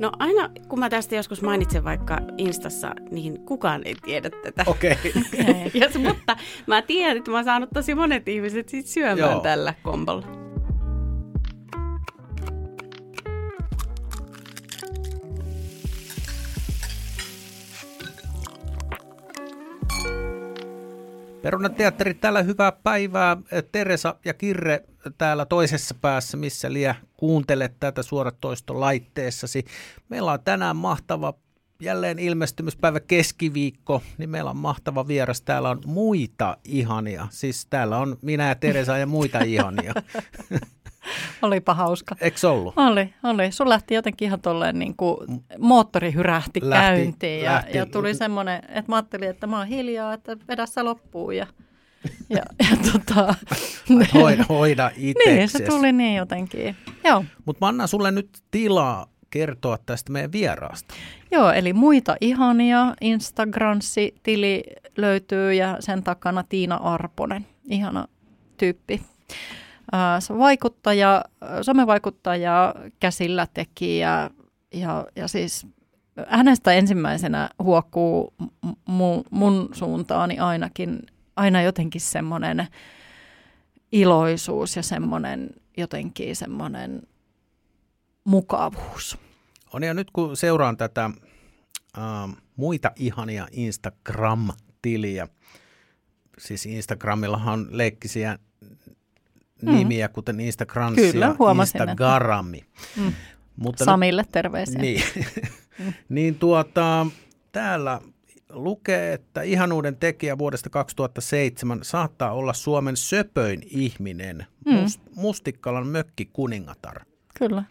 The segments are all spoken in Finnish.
No aina kun mä tästä joskus mainitsen vaikka Instassa, niin kukaan ei tiedä tätä. Okei. Okay. yes, mutta mä tiedän, että mä oon saanut tosi monet ihmiset sit syömään Joo. tällä kombolla. Perunateatteri, täällä hyvää päivää. Teresa ja Kirre täällä toisessa päässä, missä liian kuuntelet tätä suoratoistolaitteessasi. Meillä on tänään mahtava jälleen ilmestymispäivä keskiviikko, niin meillä on mahtava vieras. Täällä on muita ihania. Siis täällä on minä ja Teresa ja muita ihania. Olipa hauska. Eikö ollut? Oli, oli. Sun lähti jotenkin ihan tolleen niin kuin moottori hyrähti lähti, käyntiin ja, lähti. ja tuli semmoinen, että mä ajattelin, että mä oon hiljaa, että vedä sä loppuun ja ja, ja tota, hoida, hoida itse. Niin, se tuli niin jotenkin. Joo. Mutta mä annan sulle nyt tilaa kertoa tästä meidän vieraasta. Joo, eli muita ihania. Instagramsi-tili löytyy ja sen takana Tiina Arponen. Ihana tyyppi. Vaikuttaja, somevaikuttaja, käsillä tekijä ja, ja siis hänestä ensimmäisenä huokuu mun, mun suuntaani ainakin aina jotenkin semmoinen iloisuus ja semmoinen jotenkin semmoinen mukavuus. On ja nyt kun seuraan tätä äh, muita ihania Instagram-tiliä, siis Instagramillahan leikkisiä mm. nimiä, kuten Instagrams Kyllä, ja Instagrami. Mm. Mutta Samille terveisiä. Niin, mm. niin tuota, täällä lukee, että ihanuuden tekijä vuodesta 2007 saattaa olla Suomen söpöin ihminen, mm. Must, Mustikkalan mökkikuningatar. Kyllä.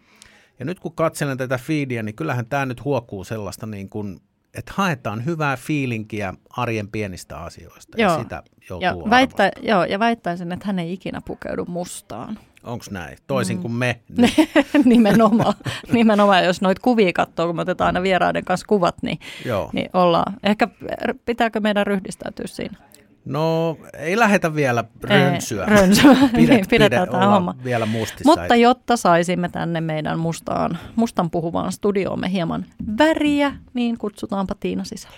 Ja nyt kun katselen tätä feedia, niin kyllähän tämä nyt huokuu sellaista niin kuin, että haetaan hyvää fiilinkiä arjen pienistä asioista joo. ja sitä joutuu ja, väittä, joo, ja väittäisin, että hän ei ikinä pukeudu mustaan. Onko näin? Toisin mm. kuin me. Niin. nimenomaan. nimenomaan. Jos noita kuvia katsoo, kun me otetaan aina vieraiden kanssa kuvat, niin, Joo. niin ollaan. Ehkä pitääkö meidän ryhdistäytyä siinä? No ei lähetä vielä rönsyä. Ei, rönsyä. Pidet, niin, pidetään pide, tämä homma. vielä mustissa. Mutta jotta saisimme tänne meidän mustaan, mustan puhuvaan studioomme hieman väriä, niin kutsutaanpa Tiina sisällä.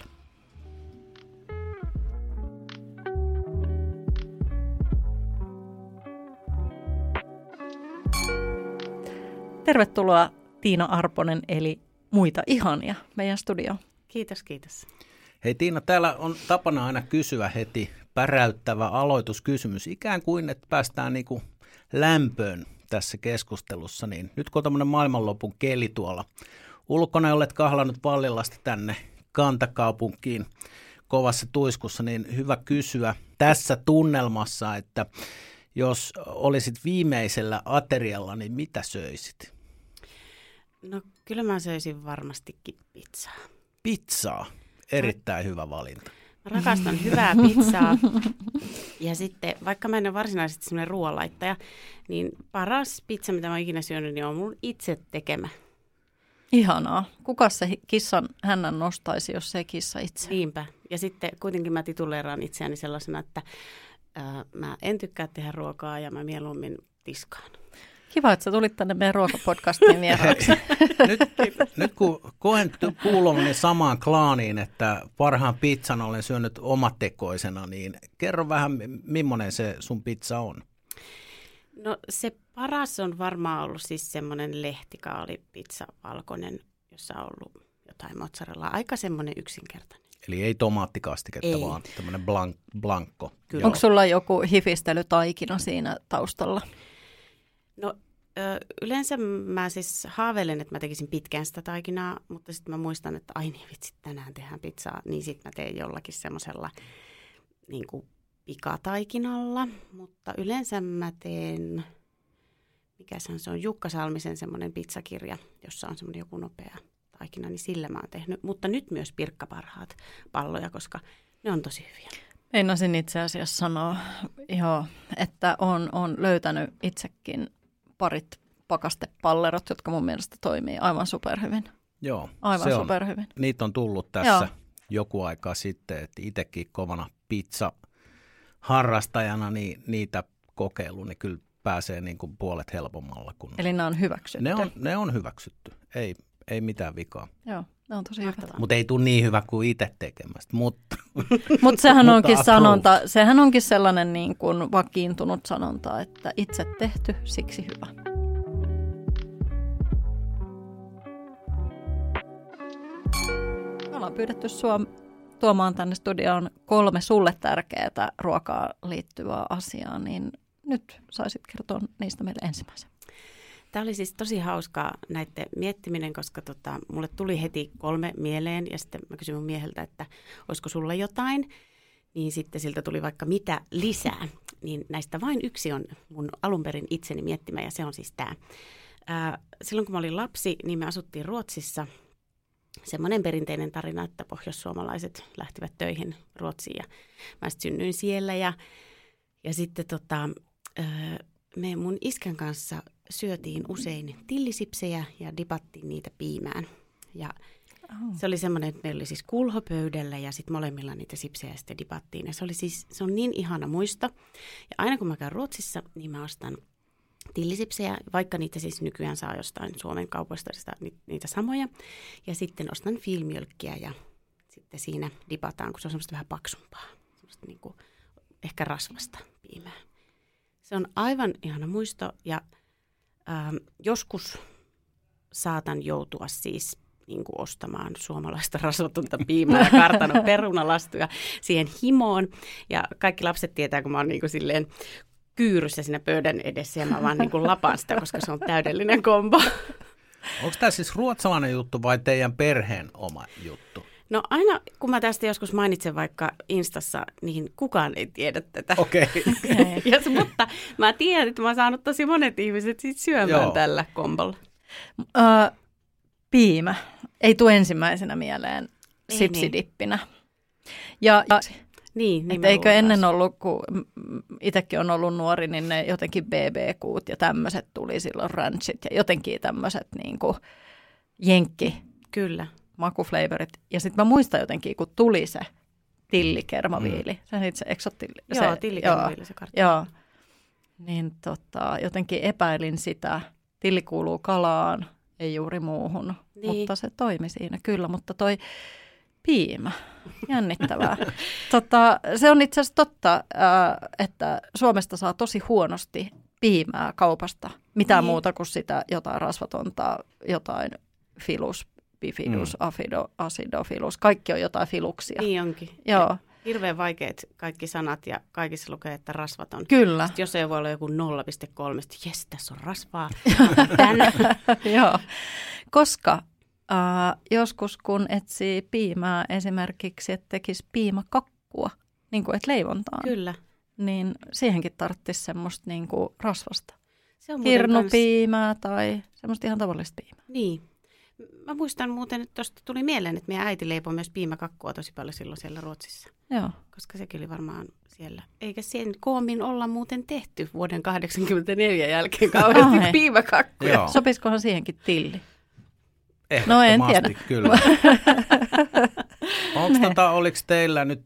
Tervetuloa Tiina Arponen eli muita ihania meidän studioon. Kiitos, kiitos. Hei Tiina, täällä on tapana aina kysyä heti päräyttävä aloituskysymys, ikään kuin että päästään niin kuin lämpöön tässä keskustelussa, niin nyt kun on tämmöinen maailmanlopun keli tuolla ulkona, olet kahlannut Vallilasta tänne kantakaupunkiin kovassa tuiskussa, niin hyvä kysyä tässä tunnelmassa, että jos olisit viimeisellä aterialla, niin mitä söisit? No kyllä mä söisin varmastikin pizzaa. Pizzaa? Erittäin hyvä valinta. Mä rakastan hyvää pizzaa. Ja sitten, vaikka mä en ole varsinaisesti semmoinen ruoanlaittaja, niin paras pizza, mitä mä oon ikinä syönyt, niin on mun itse tekemä. Ihanaa. Kuka se kissan hännän nostaisi, jos se kissa itse? Niinpä. Ja sitten kuitenkin mä tituleeraan itseäni sellaisena, että ää, mä en tykkää tehdä ruokaa ja mä mieluummin tiskaan. Kiva, että sä tulit tänne meidän ruokapodcastiin vieraaksi. nyt, nyt kun koen kuuluvani samaan klaaniin, että parhaan pizzan olen syönyt omatekoisena, niin kerro vähän, millainen se sun pizza on? No se paras on varmaan ollut siis semmoinen lehtikaalipizza valkoinen, jossa on ollut jotain mozzarella. Aika semmoinen yksinkertainen. Eli ei tomaattikastiketta, ei. vaan tämmöinen blank, blankko. Kyllä. Onko sulla joku hifistelytaikina siinä taustalla? No ö, yleensä mä siis haaveilen, että mä tekisin pitkään sitä taikinaa, mutta sitten mä muistan, että ai niin vitsi, tänään tehdään pizzaa, niin sitten mä teen jollakin semmoisella niin pikataikinalla, mutta yleensä mä teen, mikä se on, se on Jukka Salmisen semmoinen pizzakirja, jossa on semmoinen joku nopea taikina, niin sillä mä oon tehnyt, mutta nyt myös pirkkaparhaat palloja, koska ne on tosi hyviä. Meinasin itse asiassa sanoa, joo, että on, on löytänyt itsekin parit pakastepallerot, jotka mun mielestä toimii aivan superhyvin. Joo, aivan se superhyvin. On, niitä on tullut tässä Joo. joku aika sitten, että itsekin kovana pizza harrastajana niin niitä kokeilu, niin kyllä pääsee niin kuin puolet helpommalla. Kun... Eli ne on hyväksytty? Ne on, ne on hyväksytty. Ei, ei mitään vikaa. Joo, ne on tosi hyvä. Mutta ei tule niin hyvä kuin itse tekemästä, mutta... Mut sehän onkin sanonta, sehän onkin sellainen niin kuin vakiintunut sanonta, että itse tehty, siksi hyvä. Me ollaan pyydetty sua tuomaan tänne studioon kolme sulle tärkeää ruokaa liittyvää asiaa, niin nyt saisit kertoa niistä meille ensimmäisen. Tämä oli siis tosi hauskaa näiden miettiminen, koska tota, mulle tuli heti kolme mieleen ja sitten mä kysyin mun mieheltä, että olisiko sulla jotain. Niin sitten siltä tuli vaikka mitä lisää. Niin näistä vain yksi on mun alun perin itseni miettimä ja se on siis tämä. silloin kun mä olin lapsi, niin me asuttiin Ruotsissa. Semmoinen perinteinen tarina, että pohjoissuomalaiset lähtivät töihin Ruotsiin ja mä sitten synnyin siellä ja, ja sitten tota, me mun iskän kanssa syötiin usein tillisipsejä ja dipattiin niitä piimään. Ja oh. se oli semmoinen, että meillä oli siis kulhopöydällä ja sitten molemmilla niitä sipsejä sitten dipattiin. Ja se oli siis, se on niin ihana muisto. Ja aina kun mä käyn Ruotsissa, niin mä ostan tillisipsejä, vaikka niitä siis nykyään saa jostain Suomen kaupoista sitä, niitä samoja. Ja sitten ostan filmjölkkiä ja sitten siinä dipataan, kun se on semmoista vähän paksumpaa. Semmoista niin kuin ehkä rasvasta piimää. Se on aivan ihana muisto ja ähm, joskus saatan joutua siis niin kuin ostamaan suomalaista rasvatonta piimää ja kartanon perunalastuja siihen himoon. Ja kaikki lapset tietää, kun mä oon niin kuin silleen kyyryssä siinä pöydän edessä ja mä vaan niin kuin lapaan sitä, koska se on täydellinen kombo. Onko tämä siis ruotsalainen juttu vai teidän perheen oma juttu? No aina, kun mä tästä joskus mainitsen vaikka Instassa, niin kukaan ei tiedä tätä. Okei. Okay. mutta mä tiedän, että mä oon saanut tosi monet ihmiset sit syömään Joo. tällä kombolla. Uh, piimä. Ei tule ensimmäisenä mieleen ei, sipsidippinä. Niin. Ja, ja niin, että eikö ennen ollut, kun itsekin on ollut nuori, niin ne jotenkin BBQt ja tämmöiset tuli silloin ranchit ja jotenkin tämmöiset niin kuin jenkki. Kyllä makuflavorit. Ja sitten mä muistan jotenkin, kun tuli se tillikermaviili. Mm. Se itse eksotilli. Joo, tillikermaviili se kartta. Joo. Niin tota, jotenkin epäilin sitä. Tilli kuuluu kalaan, ei juuri muuhun. Niin. Mutta se toimi siinä kyllä. Mutta toi piimä, jännittävää. tota, se on itse asiassa totta, että Suomesta saa tosi huonosti piimää kaupasta. Mitään niin. muuta kuin sitä jotain rasvatonta, jotain filus bifidus, mm. afido, acidofilus, kaikki on jotain filuksia. Niin onkin. Joo. Hirveän vaikeat kaikki sanat ja kaikissa lukee, että rasvaton. Kyllä. Sitten jos ei voi olla joku 0,3, jes, tässä on rasvaa. Joo, koska äh, joskus kun etsii piimää esimerkiksi, että tekisi piimakakkua, niin kuin et leivontaan. Kyllä. Niin siihenkin tarvitsisi semmoista niin kuin rasvasta. Se on Kirnupiimää kans... tai semmoista ihan tavallista piimää. Niin, mä muistan muuten, että tuosta tuli mieleen, että meidän äiti leipoi myös piimäkakkua tosi paljon silloin siellä Ruotsissa. Joo. Koska sekin oli varmaan siellä. Eikä sen koomin olla muuten tehty vuoden 1984 jälkeen kauheasti Ai. piimäkakkuja. Joo. Sopisikohan siihenkin tilli? No en tiedä. kyllä. Onko tota, oliko teillä nyt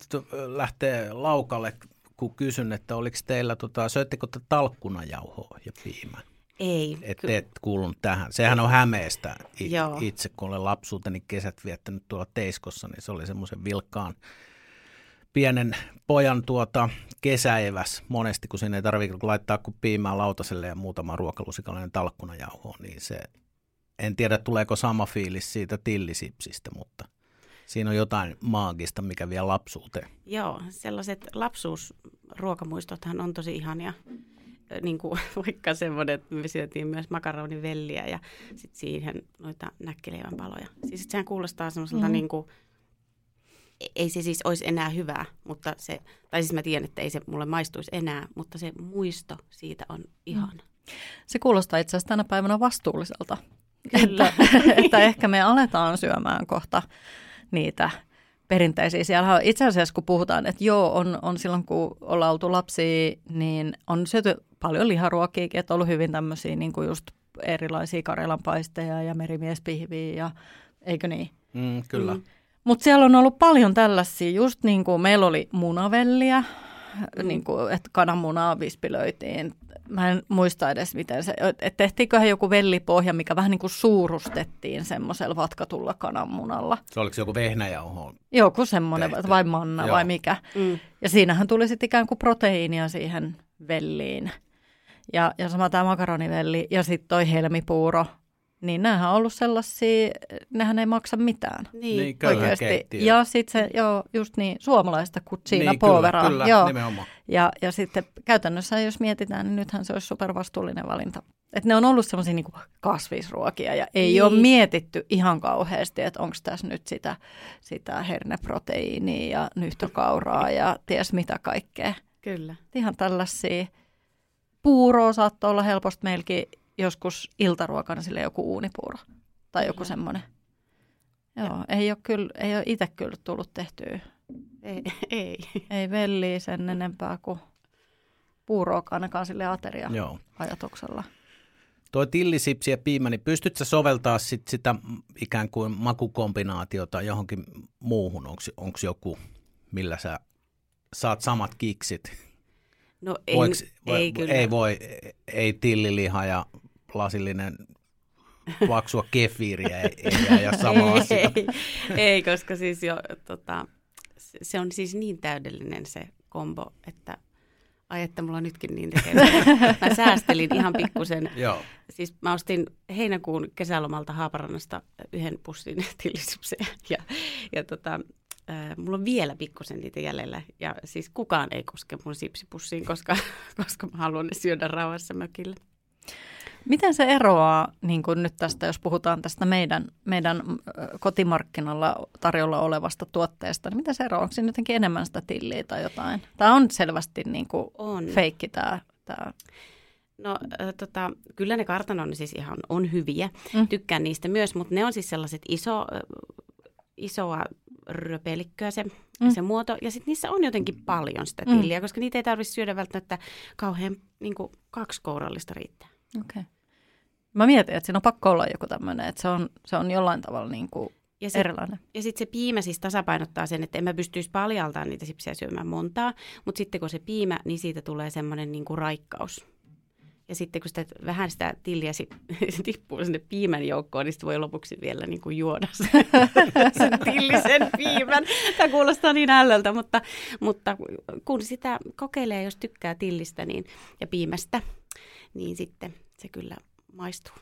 lähtee laukalle, kun kysyn, että oliko teillä, tota, söittekö te talkkunajauhoa ja piimää? Ei. Et, et kuulunut tähän. Sehän on Hämeestä itse, kun olen lapsuuteni kesät viettänyt tuolla Teiskossa, niin se oli semmoisen vilkkaan pienen pojan tuota kesäeväs monesti, kun sinne ei tarvitse laittaa kuin piimää lautaselle ja muutama ruokalusikallinen talkkuna jauhoon, niin se, en tiedä tuleeko sama fiilis siitä tillisipsistä, mutta siinä on jotain maagista, mikä vie lapsuuteen. Joo, sellaiset lapsuusruokamuistothan on tosi ihania niin kuin, vaikka semmoinen, että me syötiin myös makaronivelliä ja sitten siihen noita näkkileivän paloja. Siis sehän kuulostaa semmoiselta mm. niin kuin, e-, ei se siis olisi enää hyvää, mutta se, tai siis mä tiedän, että ei se mulle maistuisi enää, mutta se muisto siitä on ihan. Mm. Se kuulostaa itse asiassa tänä päivänä vastuulliselta. Kyllä. Että, että ehkä me aletaan syömään kohta niitä perinteisiä. Siellä itse asiassa, kun puhutaan, että joo, on, on silloin kun ollaan oltu lapsia, niin on syöty paljon liharuokiakin, että on ollut hyvin tämmöisiä niin kuin just erilaisia karjalanpaisteja ja merimiespihviä ja eikö niin? Mm, kyllä. Mm. Mutta siellä on ollut paljon tällaisia, just niin kuin meillä oli munavelliä, mm. niin kuin, että kananmunaa vispilöitiin mä en muista edes miten se, että tehtiinköhän joku vellipohja, mikä vähän niin kuin suurustettiin semmoisella vatkatulla kananmunalla. Se oliko se joku vehnäjauho? Joku semmoinen, tehty. vai manna Joo. vai mikä. Mm. Ja siinähän tuli sitten ikään kuin proteiinia siihen velliin. Ja, ja sama tämä makaronivelli ja sitten toi helmipuuro, niin nämähän on ollut sellaisia, nehän ei maksa mitään. Niin, niin oikeasti. Ja sitten se, joo, just niin, suomalaista kutsiina niin, povera. Kyllä, kyllä joo. nimenomaan. Ja, ja sitten käytännössä, jos mietitään, niin nythän se olisi supervastuullinen valinta. Että ne on ollut semmoisia niin kasvisruokia ja ei niin. ole mietitty ihan kauheasti, että onko tässä nyt sitä, sitä herneproteiinia ja nyhtokauraa ja ties mitä kaikkea. Kyllä. Ihan tällaisia. Puuroa saattoi olla helposti meilläkin joskus iltaruokana sille joku uunipuuro tai joku semmoinen. Joo, ei ole, kyllä, ei ole itse kyllä tullut tehtyä. Ei, ei. Ei velliä sen enempää kuin puuroakaan ainakaan sille ateria-ajatuksella. Tuo tillisipsi ja piimä, niin pystytkö soveltaa sit sitä ikään kuin makukombinaatiota johonkin muuhun? Onko joku, millä sä saat samat kiksit? No ei, Voiks, ei kyllä. Ei voi, ei tilliliha ja lasillinen paksua kefiiriä ei, ei ja sama ei, asia. Ei, ei, koska siis jo, tota, se on siis niin täydellinen se kombo, että ai että mulla nytkin niin tekee. Mä säästelin ihan pikkusen. Joo. Siis mä ostin heinäkuun kesälomalta Haaparannasta yhden pussin tillisipsejä ja, ja tota, äh, mulla on vielä pikkusen niitä jäljellä. Ja siis kukaan ei koske mun sipsipussiin, koska, koska mä haluan ne syödä rauhassa mökille. Miten se eroaa niin kuin nyt tästä, jos puhutaan tästä meidän, meidän kotimarkkinalla tarjolla olevasta tuotteesta, niin miten se eroaa? Onko siinä jotenkin enemmän sitä tilliä tai jotain? Tämä on selvästi niin kuin on. feikki tämä, tämä. No äh, tota, kyllä ne kartanon siis ihan on hyviä. Mm. Tykkään niistä myös, mutta ne on siis sellaiset iso, äh, isoa röpelikköä se, mm. se muoto. Ja sitten niissä on jotenkin paljon sitä tilliä, mm. koska niitä ei tarvitse syödä välttämättä kauhean niin kuin kaksi kourallista riittää. Okei. Okay. Mä mietin, että siinä on pakko olla joku tämmöinen, että se on, se on jollain tavalla niin kuin ja sit, erilainen. Ja sitten se piimä siis tasapainottaa sen, että en mä pystyisi paljaltaan niitä sipsiä syömään montaa, mutta sitten kun se piimä, niin siitä tulee semmoinen niin kuin raikkaus. Ja sitten kun sitä, vähän sitä tilliä tippuu sinne piimän joukkoon, niin sitten voi lopuksi vielä niin kuin juoda sen, sen tillisen piimän. Tämä kuulostaa niin ällöltä, mutta, mutta kun sitä kokeilee, jos tykkää tillistä niin, ja piimästä, niin sitten se kyllä maistuu.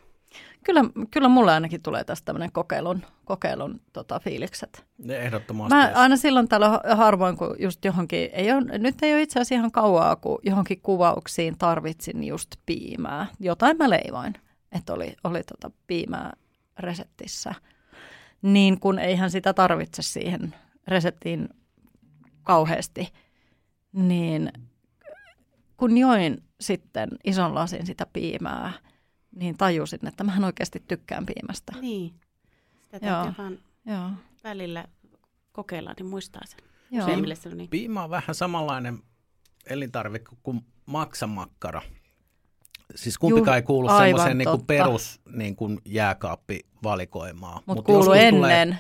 Kyllä, kyllä mulle ainakin tulee tästä tämmöinen kokeilun, kokeilun tota, fiilikset. Ne ehdottomasti. Mä aina silloin täällä harvoin, kun just johonkin, ei ole, nyt ei ole itse asiassa ihan kauaa, kun johonkin kuvauksiin tarvitsin just piimää. Jotain mä leivoin, että oli, oli tota piimää reseptissä. Niin kun eihän sitä tarvitse siihen reseptiin kauheasti, niin kun join sitten ison lasin sitä piimää, niin tajusin, että mä oikeasti tykkään piimästä. Niin, sitä täytyy Joo. vaan Joo. välillä kokeilla, niin muistaa sen. Joo. Se on niin. Piima on vähän samanlainen elintarvike kuin maksamakkara. Siis kumpikaan ei kuulu semmoiseen niin perus niin kuin jääkaappivalikoimaan. Mutta Mut kuulu ennen. Tulee,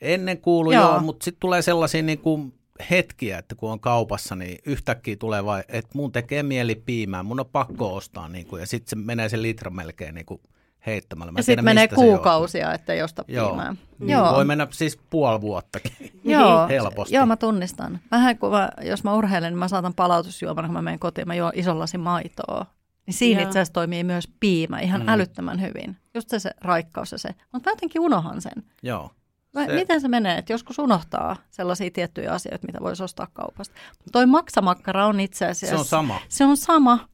ennen kuulu joo, joo mutta sitten tulee sellaisia niin kuin hetkiä, että kun on kaupassa, niin yhtäkkiä tulee vai, että mun tekee mieli piimää, mun on pakko ostaa, niin kuin, ja sitten se menee se litra melkein niin kuin heittämällä. Mä ja sitten menee kuukausia, että ei osta Joo. piimää. Niin, Joo. Voi mennä siis puoli vuottakin Joo. helposti. Joo, mä tunnistan. Vähän kun mä, jos mä urheilen, niin mä saatan palautusjuomana, kun mä menen kotiin, mä juon ison lasin maitoa. Niin siinä Joo. itse asiassa toimii myös piimä ihan mm. älyttömän hyvin. Just se, se raikkaus ja se. Mutta mä jotenkin unohan sen. Joo. Vai se... Miten se menee, että joskus unohtaa sellaisia tiettyjä asioita, mitä voisi ostaa kaupasta. Toi maksamakkara on itse asiassa... Se on sama. Se on sama.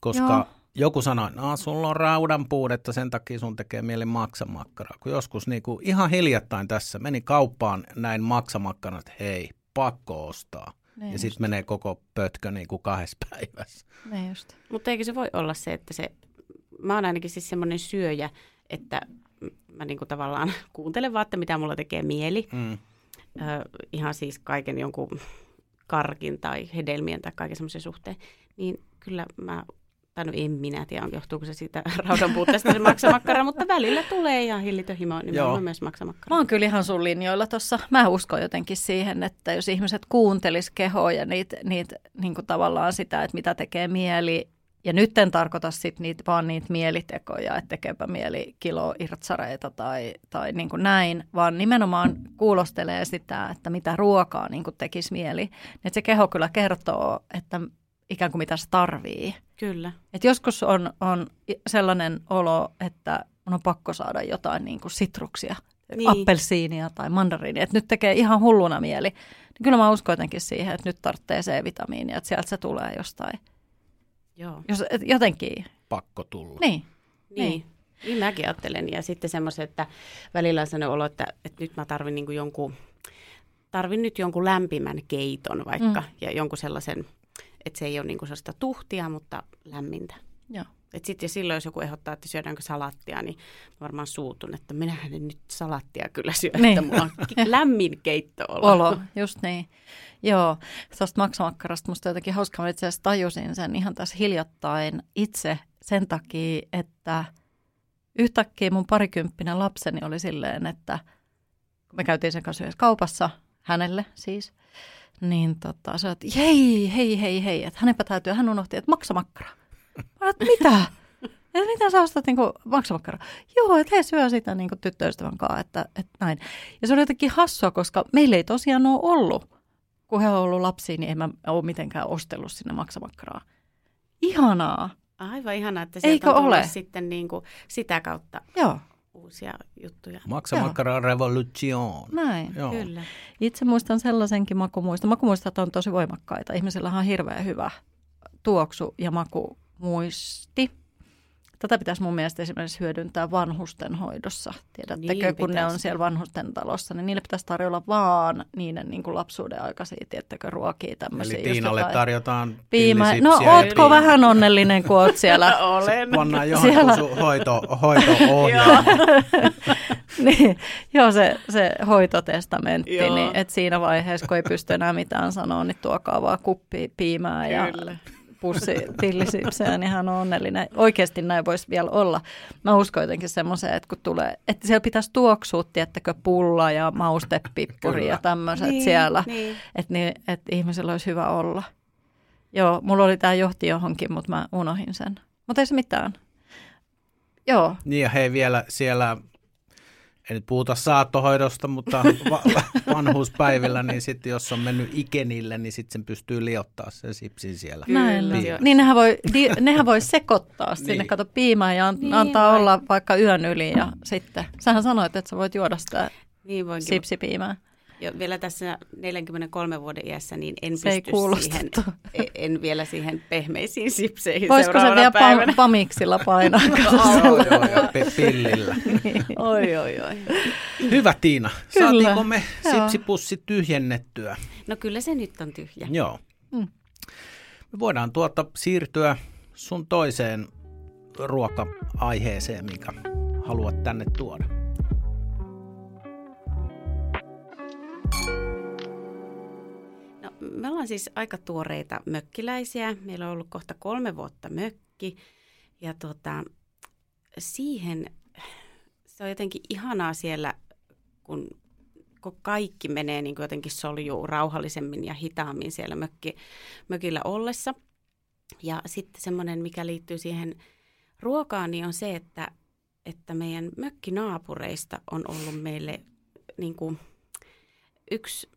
Koska Joo. joku sanoi, että sulla on raudan puudetta, sen takia sun tekee mieli maksamakkara. Kun joskus niin kuin ihan hiljattain tässä meni kauppaan näin maksamakkaran, että hei, pakko ostaa. Ne ja sitten menee koko pötkö niin kuin kahdessa päivässä. Mutta eikö se voi olla se, että se, mä oon ainakin siis semmoinen syöjä, että mä niin kuin tavallaan kuuntelen vaan, että mitä mulla tekee mieli. Mm. Ö, ihan siis kaiken jonkun karkin tai hedelmien tai kaiken semmoisen suhteen. Niin kyllä mä, tai no en minä tiedä, johtuuko se siitä raudan puutteesta se maksamakkara, mutta välillä tulee ihan hillitön himo, niin Joo. mä myös maksamakkara. Mä oon kyllä ihan sun linjoilla tuossa. Mä uskon jotenkin siihen, että jos ihmiset kuuntelis kehoa ja niitä, niitä niin kuin tavallaan sitä, että mitä tekee mieli, ja nyt en tarkoita sit niitä, vaan niitä mielitekoja, että tekeepä mieli kilo irtsareita tai, tai niin kuin näin, vaan nimenomaan kuulostelee sitä, että mitä ruokaa niin kuin tekisi mieli. Niin että se keho kyllä kertoo, että ikään kuin mitä se tarvii. Kyllä. Et joskus on, on sellainen olo, että mun on pakko saada jotain niin kuin sitruksia, niin. appelsiinia tai mandariinia, että nyt tekee ihan hulluna mieli. Niin kyllä mä uskon jotenkin siihen, että nyt tarvitsee C-vitamiinia, että sieltä se tulee jostain Joo. Jos, et jotenkin. Pakko tulla. Niin. Niin. niin. Niin mäkin ajattelen. Ja sitten semmoisen, että välillä on sellainen olo, että, että nyt mä tarvin niin jonkun, tarvin nyt jonkun lämpimän keiton vaikka. Mm. Ja jonkun sellaisen, että se ei ole niin sellaista tuhtia, mutta lämmintä. Joo. Et sitten silloin, jos joku ehdottaa, että syödäänkö salattia, niin varmaan suutun, että minähän en nyt salattia kyllä syö, niin. että mulla on lämmin keitto olo. just niin. Joo, tuosta maksamakkarasta musta jotenkin hauskaa, itse asiassa tajusin sen ihan tässä hiljattain itse sen takia, että yhtäkkiä mun parikymppinen lapseni oli silleen, että kun me käytiin sen kanssa yhdessä kaupassa, hänelle siis, niin tota, se että hei, hei, hei, hei, että hänepä täytyy, hän unohti, että maksamakkara. Mä mitä? Että mitä sä ostat niinku maksamakkara? Joo, että he syö sitä niinku tyttöystävän kanssa, että, että näin. Ja se oli jotenkin hassua, koska meillä ei tosiaan ole ollut kun he on ollut lapsia, niin en mä ole mitenkään ostellut sinne maksamakkaraa. Ihanaa. Aivan ihanaa, että sieltä Eikö on ole? sitten niin kuin sitä kautta Joo. uusia juttuja. Maksamakkara revolution. Näin, Joo. kyllä. Itse muistan sellaisenkin makumuista. Makumuistat on tosi voimakkaita. Ihmisellä on hirveän hyvä tuoksu ja makumuisti. Tätä pitäisi mun mielestä esimerkiksi hyödyntää vanhusten hoidossa. Tiedättekö, niin, kun pitäisi. ne on siellä vanhusten talossa, niin niille pitäisi tarjolla vaan niiden niin kuin lapsuuden aikaisia, tiedättekö, ruokia tämmöisiä. Eli Tiinalle jotain... tarjotaan piimä. No ootko piimä. vähän onnellinen, kun oot siellä? Olen. Pannaan johonkin siellä... hoito, hoito niin, joo, se, se hoitotestamentti, joo. niin että siinä vaiheessa, kun ei pysty enää mitään sanoa, niin tuokaa vaan kuppi piimää Kyllä. ja pussi tillisipseä, niin hän on onnellinen. Oikeasti näin voisi vielä olla. Mä uskon jotenkin semmoiseen, että kun tulee, että siellä pitäisi tuoksua, tiettäkö, pulla ja maustepippuri ja tämmöiset niin, siellä, niin. Että, niin, että ihmisellä olisi hyvä olla. Joo, mulla oli tämä johti johonkin, mutta mä unohin sen. Mutta ei se mitään. Joo. Niin ja hei vielä siellä ei nyt puhuta saattohoidosta, mutta va- vanhuuspäivillä, niin sitten jos on mennyt ikenille, niin sitten sen pystyy liottaa sen sipsin siellä. Näin, niin nehän voi, di, nehän voi sekoittaa sinne, niin. kato piimää ja an, niin, antaa vai. olla vaikka yön yli ja sitten. Sähän sanoit, että sä voit juoda sitä niin sipsipiimää jo vielä tässä 43 vuoden iässä, niin en se pysty ei siihen, e- en vielä siihen pehmeisiin sipseihin Voisiko se vielä pam- pamiksilla painaa? joo, joo, joo, pillillä. niin. Oi, oi, oi. Hyvä Tiina, kyllä. saatiinko me sipsipussi tyhjennettyä? No kyllä se nyt on tyhjä. Joo. Mm. Me voidaan tuota siirtyä sun toiseen ruoka-aiheeseen, minkä haluat tänne tuoda. Me ollaan siis aika tuoreita mökkiläisiä. Meillä on ollut kohta kolme vuotta mökki ja tota, siihen se on jotenkin ihanaa siellä, kun, kun kaikki menee niin kuin jotenkin soljuu rauhallisemmin ja hitaammin siellä mökki, mökillä ollessa. Ja sitten semmoinen, mikä liittyy siihen ruokaan, niin on se, että, että meidän mökkinaapureista on ollut meille niin kuin yksi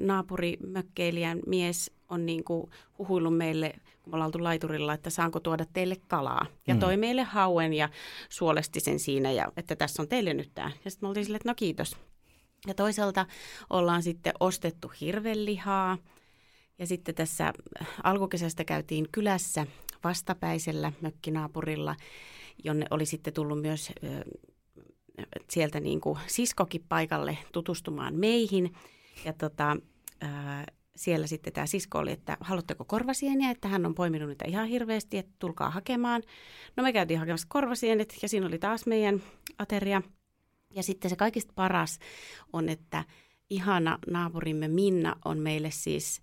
naapurimökkeilijän mies on niin kuin huhuillut meille, kun me ollaan oltu laiturilla, että saanko tuoda teille kalaa. Ja mm. toi meille hauen ja suolesti sen siinä, ja että tässä on teille nyt tämä. Ja sitten me oltiin silleen, että no kiitos. Ja toisaalta ollaan sitten ostettu hirvelihaa. Ja sitten tässä alkukesästä käytiin kylässä vastapäisellä mökkinaapurilla, jonne oli sitten tullut myös sieltä niin kuin siskokin paikalle tutustumaan meihin – ja tota, ää, siellä sitten tämä sisko oli, että haluatteko korvasieniä, että hän on poiminut niitä ihan hirveästi, että tulkaa hakemaan. No me käytiin hakemassa korvasienet ja siinä oli taas meidän ateria. Ja sitten se kaikista paras on, että ihana naapurimme Minna on meille siis,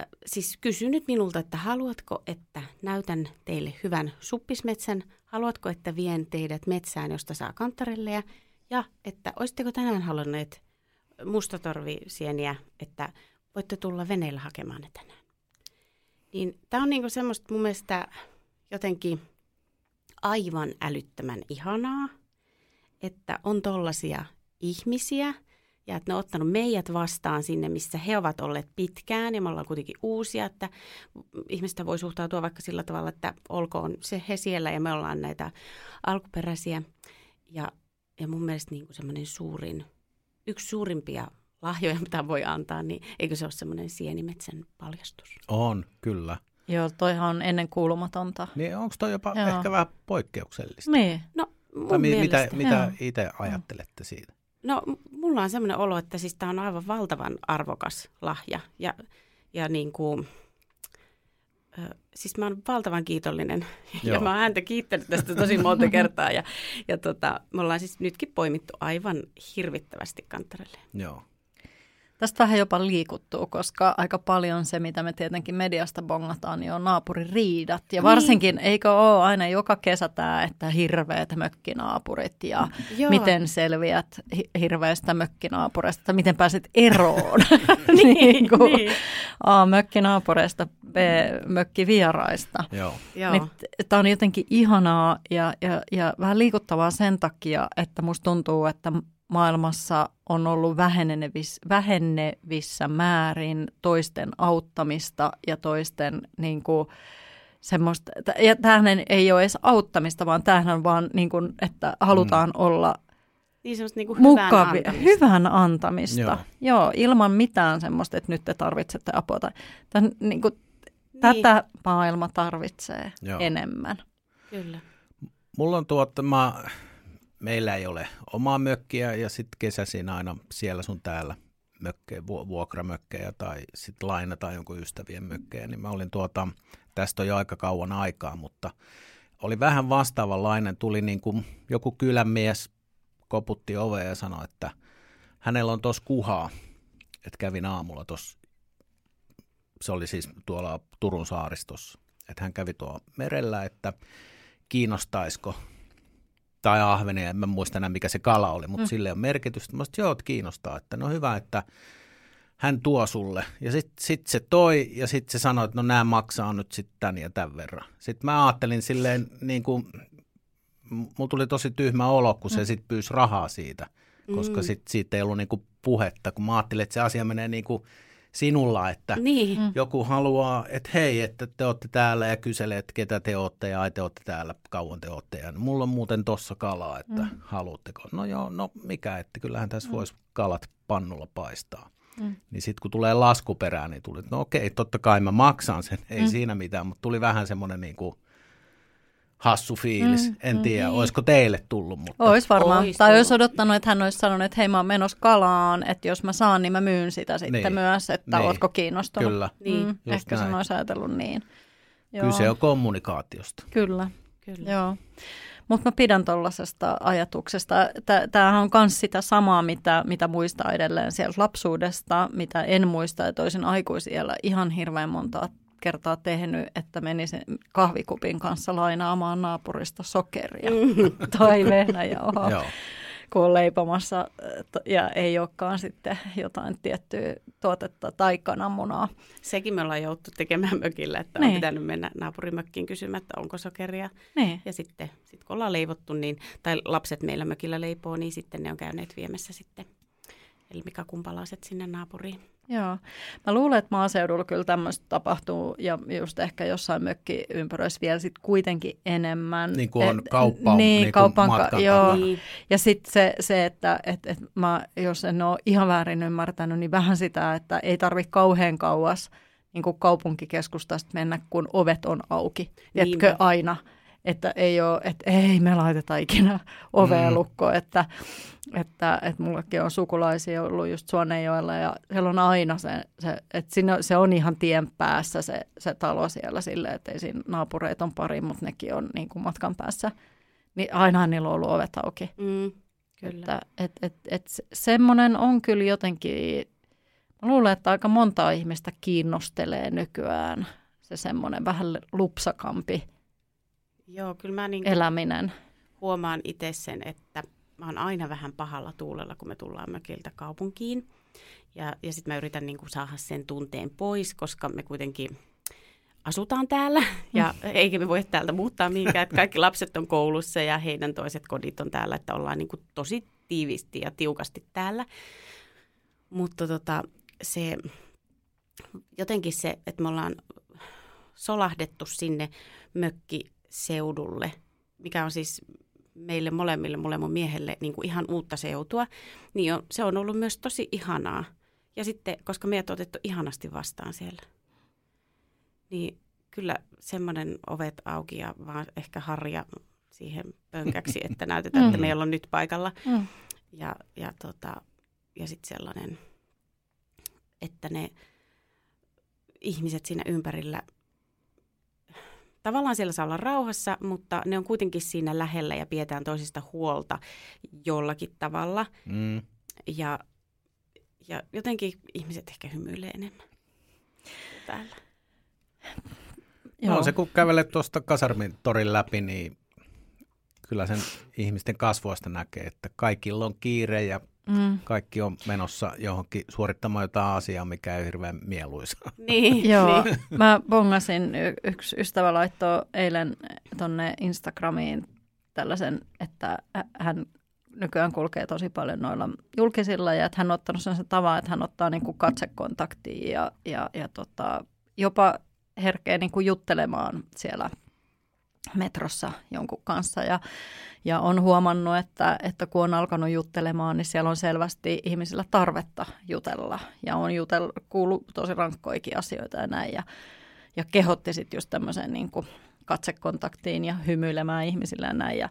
äh, siis kysynyt minulta, että haluatko, että näytän teille hyvän suppismetsän, haluatko, että vien teidät metsään, josta saa kantarelleja, ja että olisitteko tänään halunneet mustatorvisieniä, että voitte tulla veneellä hakemaan ne tänään. Niin tämä on niinku semmoista mun mielestä jotenkin aivan älyttömän ihanaa, että on tollaisia ihmisiä ja että ne on ottanut meidät vastaan sinne, missä he ovat olleet pitkään ja me ollaan kuitenkin uusia, että ihmistä voi suhtautua vaikka sillä tavalla, että olkoon se he siellä ja me ollaan näitä alkuperäisiä. Ja, ja mun mielestä niin kuin semmoinen suurin, yksi suurimpia lahjoja, mitä voi antaa, niin eikö se ole semmoinen sienimetsän paljastus? On, kyllä. Joo, toihan on ennen kuulumatonta. Niin onko toi jopa Joo. ehkä vähän poikkeuksellista? Niin. No, mun tai mi- mitä, mitä itse ajattelette siitä? No, mulla on semmoinen olo, että siis tämä on aivan valtavan arvokas lahja. Ja, ja niin kuin, siis mä oon valtavan kiitollinen Joo. ja mä oon häntä kiittänyt tästä tosi monta kertaa ja, ja tota, me ollaan siis nytkin poimittu aivan hirvittävästi kantarelle. Joo. Tästä vähän jopa liikuttuu, koska aika paljon se, mitä me tietenkin mediasta bongataan, niin on naapuririidat. Ja niin. varsinkin, niin. eikö ole aina joka kesä tämä, että hirveät mökkinaapurit ja Joo. miten selviät hirveästä mökkinaapureista, miten pääset eroon. niin, niin, kuin, niin. A, mökkinaapureista, mökkivieraista. Joo. Niin, tämä on jotenkin ihanaa ja, ja, ja vähän liikuttavaa sen takia, että musta tuntuu, että maailmassa on ollut vähenevissä, vähenevissä määrin toisten auttamista ja toisten niin kuin, semmoista, ja tämähän ei ole edes auttamista, vaan tämähän on vaan, niin kuin, että halutaan mm. olla niin semmoista niin kuin hyvän mukavi, antamista. Hyvän antamista. Joo. Joo, ilman mitään semmoista, että nyt te tarvitsette apua. Tai, tämän, niin kuin, niin. Tätä maailma tarvitsee Joo. enemmän. Kyllä. Mulla on tuotta, mä meillä ei ole omaa mökkiä ja sitten kesäisin aina siellä sun täällä mökkejä, vuokramökkejä tai sitten lainataan jonkun ystävien mökkejä, niin mä olin tuota, tästä on jo aika kauan aikaa, mutta oli vähän vastaavanlainen, tuli niin kuin joku kylänmies, koputti oveen ja sanoi, että hänellä on tuossa kuhaa, että kävin aamulla tuossa, se oli siis tuolla Turun saaristossa, että hän kävi tuolla merellä, että kiinnostaisiko tai ahvenia, en mä muista enää mikä se kala oli, mutta mm. sille on merkitystä. Mä sanoin, joo, että kiinnostaa, että no hyvä, että hän tuo sulle. Ja sitten sit se toi ja sitten se sanoi, että no nämä maksaa nyt sitten tän ja tämän verran. Sitten mä ajattelin silleen niin kuin, mulla tuli tosi tyhmä olo, kun mm. se sitten pyysi rahaa siitä, koska mm. sit, siitä ei ollut niin kuin puhetta, kun mä ajattelin, että se asia menee niin kuin sinulla, että niin. Mm. joku haluaa, että hei, että te olette täällä ja kyselee, että ketä te olette ja ai te olette täällä, kauan te olette. Ja mulla on muuten tossa kalaa, että mm. haluatteko. No joo, no mikä, että kyllähän tässä mm. voisi kalat pannulla paistaa. Mm. Niin sitten kun tulee laskuperään, niin tuli, että no okei, totta kai mä maksan sen, ei mm. siinä mitään, mutta tuli vähän semmoinen niin kuin, hassu fiilis. Mm, en mm, tiedä, mm. olisiko teille tullut. Mutta... Ois varmaan. Ois tai olisi odottanut, että hän olisi sanonut, että hei mä oon menossa kalaan, että jos mä saan, niin mä myyn sitä sitten niin. myös, että niin. ootko kiinnostunut. Kyllä. Niin, mm, ehkä näin. sen olisi ajatellut niin. Joo. Kyse on kommunikaatiosta. Kyllä, Kyllä. joo. Mutta mä pidän tuollaisesta ajatuksesta. Tämähän on myös sitä samaa, mitä, mitä muistaa edelleen sieltä lapsuudesta, mitä en muista, että olisin aikuisiellä ihan hirveän monta kertaa tehnyt, että menisin kahvikupin kanssa lainaamaan naapurista sokeria mm. tai vehnäjauhaa. kun on leipomassa ja ei olekaan sitten jotain tiettyä tuotetta tai kananmunaa. Sekin me ollaan jouttu tekemään mökillä, että niin. on pitänyt mennä naapurimökkiin kysymään, että onko sokeria. Niin. Ja sitten sit kun ollaan leivottu, niin, tai lapset meillä mökillä leipoo, niin sitten ne on käyneet viemässä sitten eli mikä kumpalaiset sinne naapuriin. Joo. Mä luulen, että maaseudulla kyllä tämmöistä tapahtuu ja just ehkä jossain mökkiympäröissä vielä sit kuitenkin enemmän. Niin kuin on kauppa niin, niin kaupan ka- joo. Niin. Ja sitten se, se, että et, et mä, jos en ole ihan väärin ymmärtänyt, niin vähän sitä, että ei tarvitse kauhean kauas niin kuin kaupunkikeskustasta mennä, kun ovet on auki. Tiedätkö aina? Että ei ole, että ei me laiteta ikinä ovea mm. lukkoon, että, että, että mullakin on sukulaisia ollut just Suonenjoella ja siellä on aina se, se että siinä, se on ihan tien päässä se, se talo siellä silleen, että ei siinä naapureita on pari, mutta nekin on niin kuin matkan päässä, niin aina niillä on ollut ovet auki. Mm, kyllä. Että, et, et, et semmoinen on kyllä jotenkin, mä luulen, että aika monta ihmistä kiinnostelee nykyään se semmoinen vähän lupsakampi Joo, kyllä mä niin eläminen. huomaan itse sen, että mä oon aina vähän pahalla tuulella, kun me tullaan mökiltä kaupunkiin. Ja, ja sitten mä yritän niin kuin saada sen tunteen pois, koska me kuitenkin asutaan täällä ja mm. eikä me voi täältä muuttaa mihinkään, että kaikki lapset on koulussa ja heidän toiset kodit on täällä, että ollaan niin kuin tosi tiivisti ja tiukasti täällä. Mutta tota, se, jotenkin se, että me ollaan solahdettu sinne mökkiseudulle, mikä on siis meille molemmille, mulle mun miehelle niin kuin ihan uutta seutua, niin on, se on ollut myös tosi ihanaa. Ja sitten, koska meidät on otettu ihanasti vastaan siellä, niin kyllä semmoinen ovet auki ja vaan ehkä harja siihen pönkäksi, että näytetään, että mm. meillä on nyt paikalla. Mm. Ja, ja, tota, ja sitten sellainen, että ne ihmiset siinä ympärillä, tavallaan siellä saa olla rauhassa, mutta ne on kuitenkin siinä lähellä ja pidetään toisista huolta jollakin tavalla. Mm. Ja, ja jotenkin ihmiset ehkä hymyilee enemmän täällä. Joo. No se, kun kävelet tuosta Kasarmin torin läpi, niin kyllä sen ihmisten kasvoista näkee, että kaikilla on kiire ja mm. kaikki on menossa johonkin suorittamaan jotain asiaa, mikä ei hirveän mieluisa. Niin, Joo, niin. mä bongasin, yksi ystävä laittoi eilen tonne Instagramiin tällaisen, että hän nykyään kulkee tosi paljon noilla julkisilla ja että hän on ottanut sen tavan, että hän ottaa niin kuin katsekontaktia ja, ja, ja tota, jopa herkeä niin kuin juttelemaan siellä metrossa jonkun kanssa. Ja, ja on huomannut, että, että kun on alkanut juttelemaan, niin siellä on selvästi ihmisillä tarvetta jutella. Ja on jutel, kuullut tosi rankkoikin asioita ja näin. Ja, ja kehotti sitten just tämmöiseen niin kuin katsekontaktiin ja hymyilemään ihmisille ja näin ja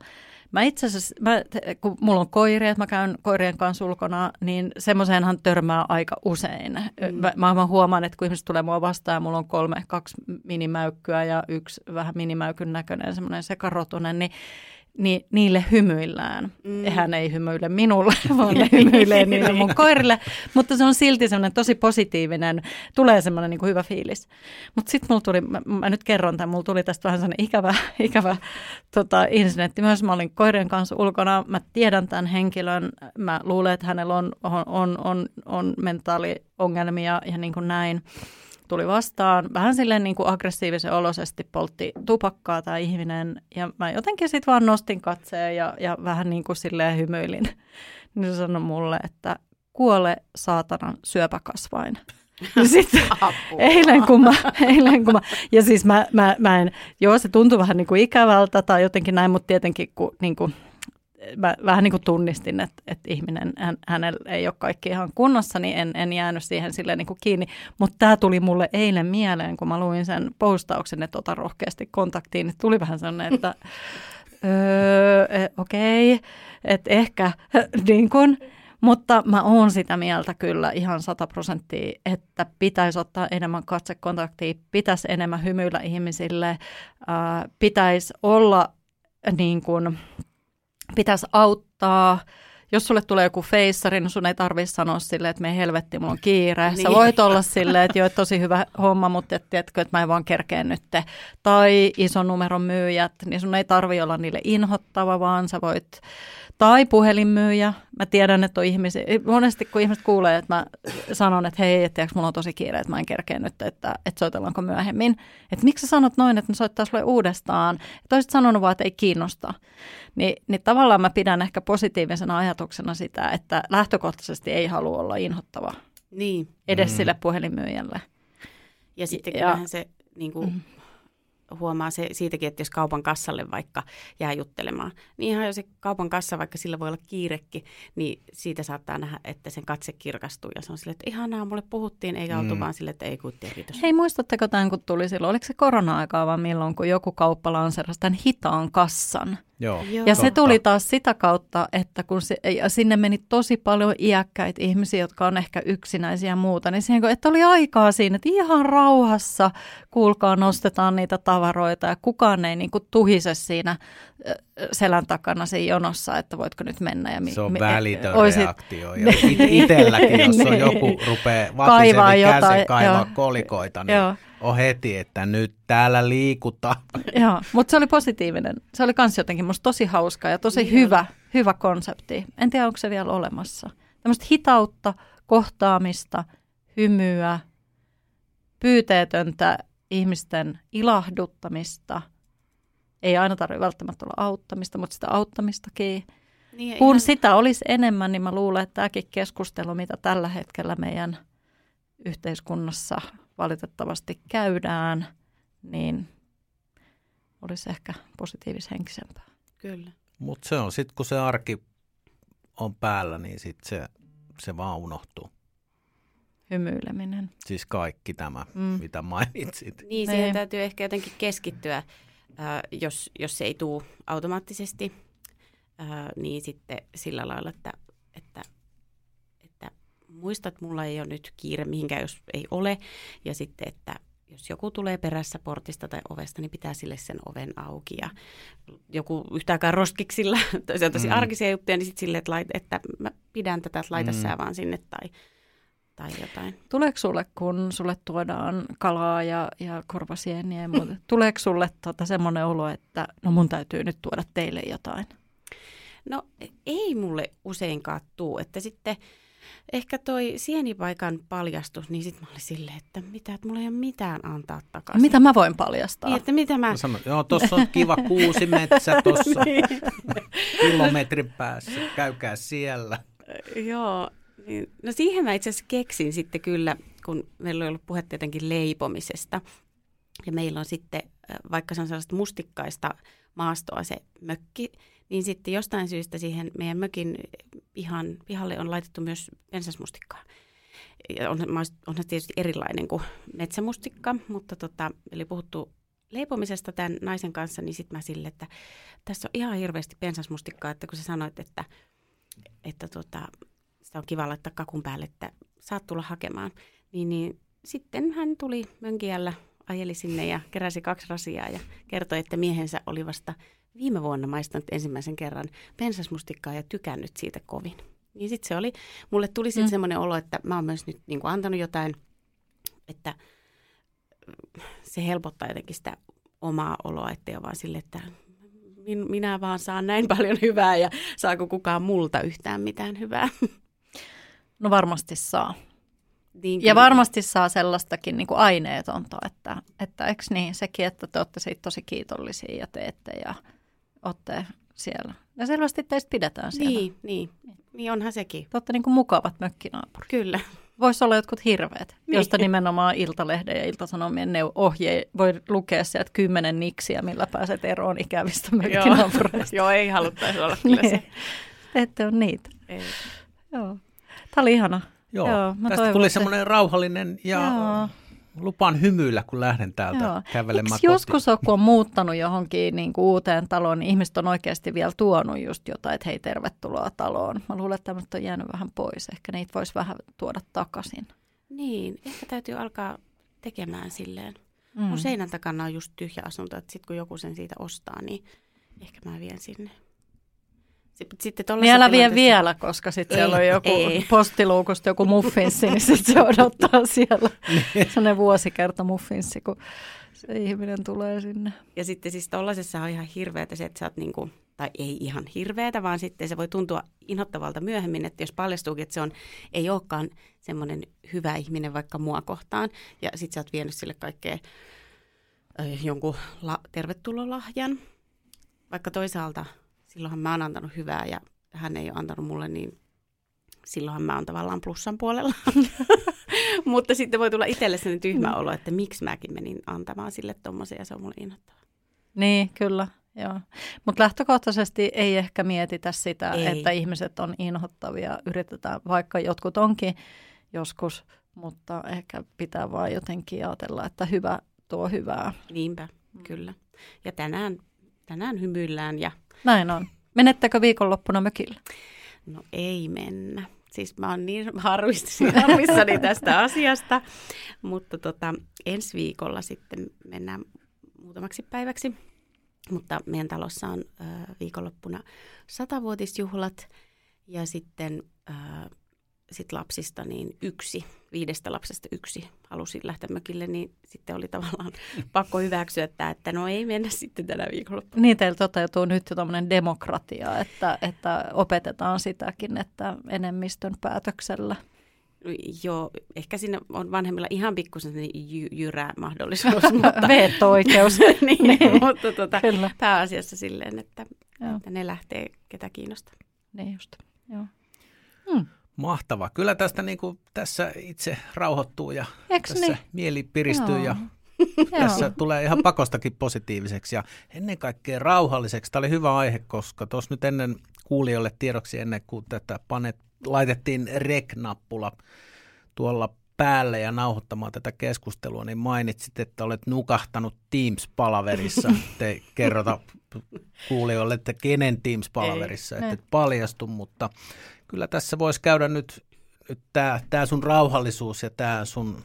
Mä itse asiassa, mä, kun mulla on koiria, että mä käyn koirien kanssa ulkona, niin semmoiseenhan törmää aika usein. Mm. Mä, mä huomaan, että kun ihmiset tulee mua vastaan ja mulla on kolme, kaksi minimäykkyä ja yksi vähän minimäykyn näköinen semmoinen sekarotunen, niin niin niille hymyillään. Mm. Hän ei hymyile minulle, vaan ne hymyilee niille mun koirille. Mutta se on silti semmoinen tosi positiivinen, tulee semmoinen niin kuin hyvä fiilis. Mutta sitten mulla tuli, mä, mä, nyt kerron tämän, mulla tuli tästä vähän semmoinen ikävä, ikävä tota, incidentti. Myös mä olin koirien kanssa ulkona, mä tiedän tämän henkilön, mä luulen, että hänellä on, on, on, on, on mentaaliongelmia ja niin kuin näin tuli vastaan. Vähän silleen niin kuin aggressiivisen olosesti poltti tupakkaa tämä ihminen. Ja mä jotenkin sitten vaan nostin katseen ja, ja vähän niin kuin silleen hymyilin. Niin se sanoi mulle, että kuole saatanan syöpäkasvain. Ja sitten eilen kun, mä, eilen kun mä, ja siis mä, mä, mä en, joo se tuntui vähän niin kuin ikävältä tai jotenkin näin, mutta tietenkin kun niin kuin, mä vähän niin kuin tunnistin, että, että ihminen, hän, hänellä ei ole kaikki ihan kunnossa, niin en, en jäänyt siihen silleen niin kuin kiinni. Mutta tämä tuli mulle eilen mieleen, kun mä luin sen postauksen, että ota rohkeasti kontaktiin, että tuli vähän sellainen, että öö, e, okei, okay, että ehkä niin kuin, mutta mä oon sitä mieltä kyllä ihan sata prosenttia, että pitäisi ottaa enemmän katsekontaktia, pitäisi enemmän hymyillä ihmisille, pitäisi olla niin kuin, pitäisi auttaa. Jos sulle tulee joku feissari, niin sun ei tarvitse sanoa sille, että me helvetti, mulla on kiire. Niin. Sä voit olla silleen, että joo, tosi hyvä homma, mutta et, tiedätkö, että mä en vaan kerkeen nyt. Tai ison numeron myyjät, niin sun ei tarvi olla niille inhottava, vaan sä voit tai puhelinmyyjä. Mä tiedän, että on ihmisiä, monesti kun ihmiset kuulee, että mä sanon, että hei, että mulla on tosi kiire, että mä en kerkeä nyt, että, että soitellaanko myöhemmin. Että miksi sä sanot noin, että ne soittaa sulle uudestaan. Toiset sanonut vaan, että ei kiinnosta. Ni, niin tavallaan mä pidän ehkä positiivisena ajatuksena sitä, että lähtökohtaisesti ei halua olla inhottava. Niin. Edes mm. sille puhelinmyyjälle. Ja sitten ja, kyllähän se niin kuin, mm huomaa se siitäkin, että jos kaupan kassalle vaikka jää juttelemaan, niin ihan jo se kaupan kassa, vaikka sillä voi olla kiirekki, niin siitä saattaa nähdä, että sen katse kirkastuu ja se on silleen, että ihanaa, mulle puhuttiin, eikä mm. oltu vaan silleen, että ei kuittia, kiitos. Hei, muistatteko tämän, kun tuli silloin, oliko se korona-aikaa vai milloin, kun joku kauppa lanserasi tämän hitaan kassan? Joo. Ja se tuli taas sitä kautta, että kun se, ja sinne meni tosi paljon iäkkäitä ihmisiä, jotka on ehkä yksinäisiä ja muuta, niin siihen, että oli aikaa siinä, että ihan rauhassa, kuulkaa, nostetaan niitä tavaroita ja kukaan ei niin kuin tuhise siinä selän takana siinä jonossa, että voitko nyt mennä. Ja mi- se on välitön oisit... reaktio. Ja itselläkin, jos on joku rupeaa kaivaa käsin kaivaa joo. kolikoita, niin joo on heti, että nyt täällä liikutaan. Joo, mutta se oli positiivinen. Se oli myös jotenkin musta tosi hauska ja tosi niin hyvä, hyvä konsepti. En tiedä, onko se vielä olemassa. Tämmöistä hitautta, kohtaamista, hymyä, pyyteetöntä ihmisten ilahduttamista. Ei aina tarvitse välttämättä olla auttamista, mutta sitä auttamistakin. Niin, Kun ihan... sitä olisi enemmän, niin mä luulen, että tämäkin keskustelu, mitä tällä hetkellä meidän yhteiskunnassa valitettavasti käydään, niin olisi ehkä positiivishenkisempää. Kyllä. Mutta se on sitten, kun se arki on päällä, niin sitten se, se vaan unohtuu. Hymyileminen. Siis kaikki tämä, mm. mitä mainitsit. Niin, siihen niin. täytyy ehkä jotenkin keskittyä, äh, jos, jos se ei tule automaattisesti, äh, niin sitten sillä lailla, että, että, että muista, että mulla ei ole nyt kiire mihinkään, jos ei ole. Ja sitten, että jos joku tulee perässä portista tai ovesta, niin pitää sille sen oven auki. Ja joku yhtäkään roskiksilla, se on tosi mm. arkisia juttuja, niin sitten sille, että, lait, että mä pidän tätä, että laita mm. sä vaan sinne tai, tai jotain. Tuleeko sulle, kun sulle tuodaan kalaa ja, ja korvasieniä ja muuta, tuleeko sulle tota semmoinen olo, että no mun täytyy nyt tuoda teille jotain? No ei mulle useinkaan tuu, että sitten – ehkä toi sienipaikan paljastus, niin sitten mä olin silleen, että mitä, että mulla ei ole mitään antaa takaisin. Mitä mä voin paljastaa? Niin, että mitä mä... mä sanon, joo, tuossa on kiva kuusi metsä tuossa niin. kilometrin päässä, käykää siellä. joo, niin, no siihen mä itse asiassa keksin sitten kyllä, kun meillä on ollut puhetta jotenkin leipomisesta. Ja meillä on sitten, vaikka se on sellaista mustikkaista maastoa se mökki, niin sitten jostain syystä siihen meidän mökin pihan, pihalle on laitettu myös pensasmustikkaa. On, on se tietysti erilainen kuin metsämustikka, mutta tota, eli puhuttu leipomisesta tämän naisen kanssa, niin sitten mä sille, että tässä on ihan hirveästi pensasmustikkaa, että kun sä sanoit, että, että tota, sitä on kiva laittaa kakun päälle, että saat tulla hakemaan, niin, niin sitten hän tuli mönkiällä, ajeli sinne ja keräsi kaksi rasiaa ja kertoi, että miehensä oli vasta viime vuonna maistanut ensimmäisen kerran pensasmustikkaa ja tykännyt siitä kovin. Niin sitten se oli, mulle tuli sitten mm. semmoinen olo, että mä oon myös nyt niin kuin antanut jotain, että se helpottaa jotenkin sitä omaa oloa, ettei ole vaan sille, että minä vaan saan näin paljon hyvää ja saako kukaan multa yhtään mitään hyvää. No varmasti saa. Niin, ja varmasti saa sellaistakin niin kuin aineetonta, että, että eikö niin sekin, että te olette siitä tosi kiitollisia ja teette ja olette siellä. Ja selvästi teistä pidetään siellä. Niin, niin. niin onhan sekin. Te olette niin kuin mukavat mökkinaapurit. Kyllä. Voisi olla jotkut hirveät, niin. josta nimenomaan Iltalehden ja Iltasanomien ohje voi lukea sieltä kymmenen niksiä, millä pääset eroon ikävistä mökkinaapureista. Joo, ei haluttaisi olla kyllä niin. se. Ette ole niitä. Ei. Joo. Tämä oli ihana. Joo, Joo tästä tuli semmoinen rauhallinen ja Joo lupaan hymyillä, kun lähden täältä Joo. kävelemään Eikö joskus on, kun on muuttanut johonkin niin kuin uuteen taloon, niin ihmiset on oikeasti vielä tuonut just jotain, että hei tervetuloa taloon. Mä luulen, että tämmöistä on jäänyt vähän pois. Ehkä niitä voisi vähän tuoda takaisin. Niin, ehkä täytyy alkaa tekemään silleen. Mm. Mun seinän takana on just tyhjä asunto, että sitten kun joku sen siitä ostaa, niin ehkä mä vien sinne. Sitten Vielä vie vielä, koska sitten siellä on joku ei. postiluukusta joku muffinssi, niin sitten se odottaa siellä. Niin. Sellainen vuosikerta muffinssi, kun se ihminen tulee sinne. Ja sitten siis tollasessa on ihan hirveätä se, että sä oot niinku, tai ei ihan hirveätä, vaan sitten se voi tuntua inhottavalta myöhemmin, että jos paljastuukin, että se on, ei olekaan semmoinen hyvä ihminen vaikka mua kohtaan, ja sitten sä oot vienyt sille kaikkea jonkun la, tervetulolahjan, vaikka toisaalta – silloinhan mä oon antanut hyvää ja hän ei ole antanut mulle, niin silloinhan mä oon tavallaan plussan puolella. Mutta sitten voi tulla itselle sellainen tyhmä mm. olo, että miksi mäkin menin antamaan sille tommosen ja se on mulle innoittava. Niin, kyllä. Joo. Mutta lähtökohtaisesti ei ehkä mietitä sitä, ei. että ihmiset on inhottavia. Yritetään, vaikka jotkut onkin joskus, mutta ehkä pitää vaan jotenkin ajatella, että hyvä tuo hyvää. Niinpä, mm. kyllä. Ja tänään, tänään hymyillään ja näin on. Menettekö viikonloppuna mökille? No ei mennä. Siis mä oon niin harmissani tästä asiasta, mutta tota, ensi viikolla sitten mennään muutamaksi päiväksi. Mutta meidän talossa on ö, viikonloppuna satavuotisjuhlat ja sitten ö, sit lapsista niin yksi, viidestä lapsesta yksi halusi lähteä mökille, niin sitten oli tavallaan pakko hyväksyä, että, että no ei mennä sitten tänä viikonloppuna. Niin, teillä toteutuu nyt jo tämmöinen demokratia, että, että opetetaan sitäkin, että enemmistön päätöksellä. Joo, ehkä siinä on vanhemmilla ihan pikkusen jy- jyrää mahdollisuus. mutta, Veto-oikeus. niin, Niin. mutta tota, Kyllä. pääasiassa silleen, että, Joo. että ne lähtee ketä kiinnostaa. Niin just. Joo. Mahtava. Kyllä tästä niin kuin, tässä itse rauhoittuu ja Eiks tässä niin? mieli piristyy Joo. ja tässä tulee ihan pakostakin positiiviseksi ja ennen kaikkea rauhalliseksi. Tämä oli hyvä aihe, koska tuossa nyt ennen kuulijoille tiedoksi ennen kuin tätä panet, laitettiin rek-nappula tuolla päälle ja nauhoittamaan tätä keskustelua, niin mainitsit, että olet nukahtanut Teams-palaverissa. Te kerrota kuulijoille, että kenen Teams-palaverissa, että et paljastu, mutta kyllä tässä voisi käydä nyt, nyt tämä, tämä sun rauhallisuus ja tämä sun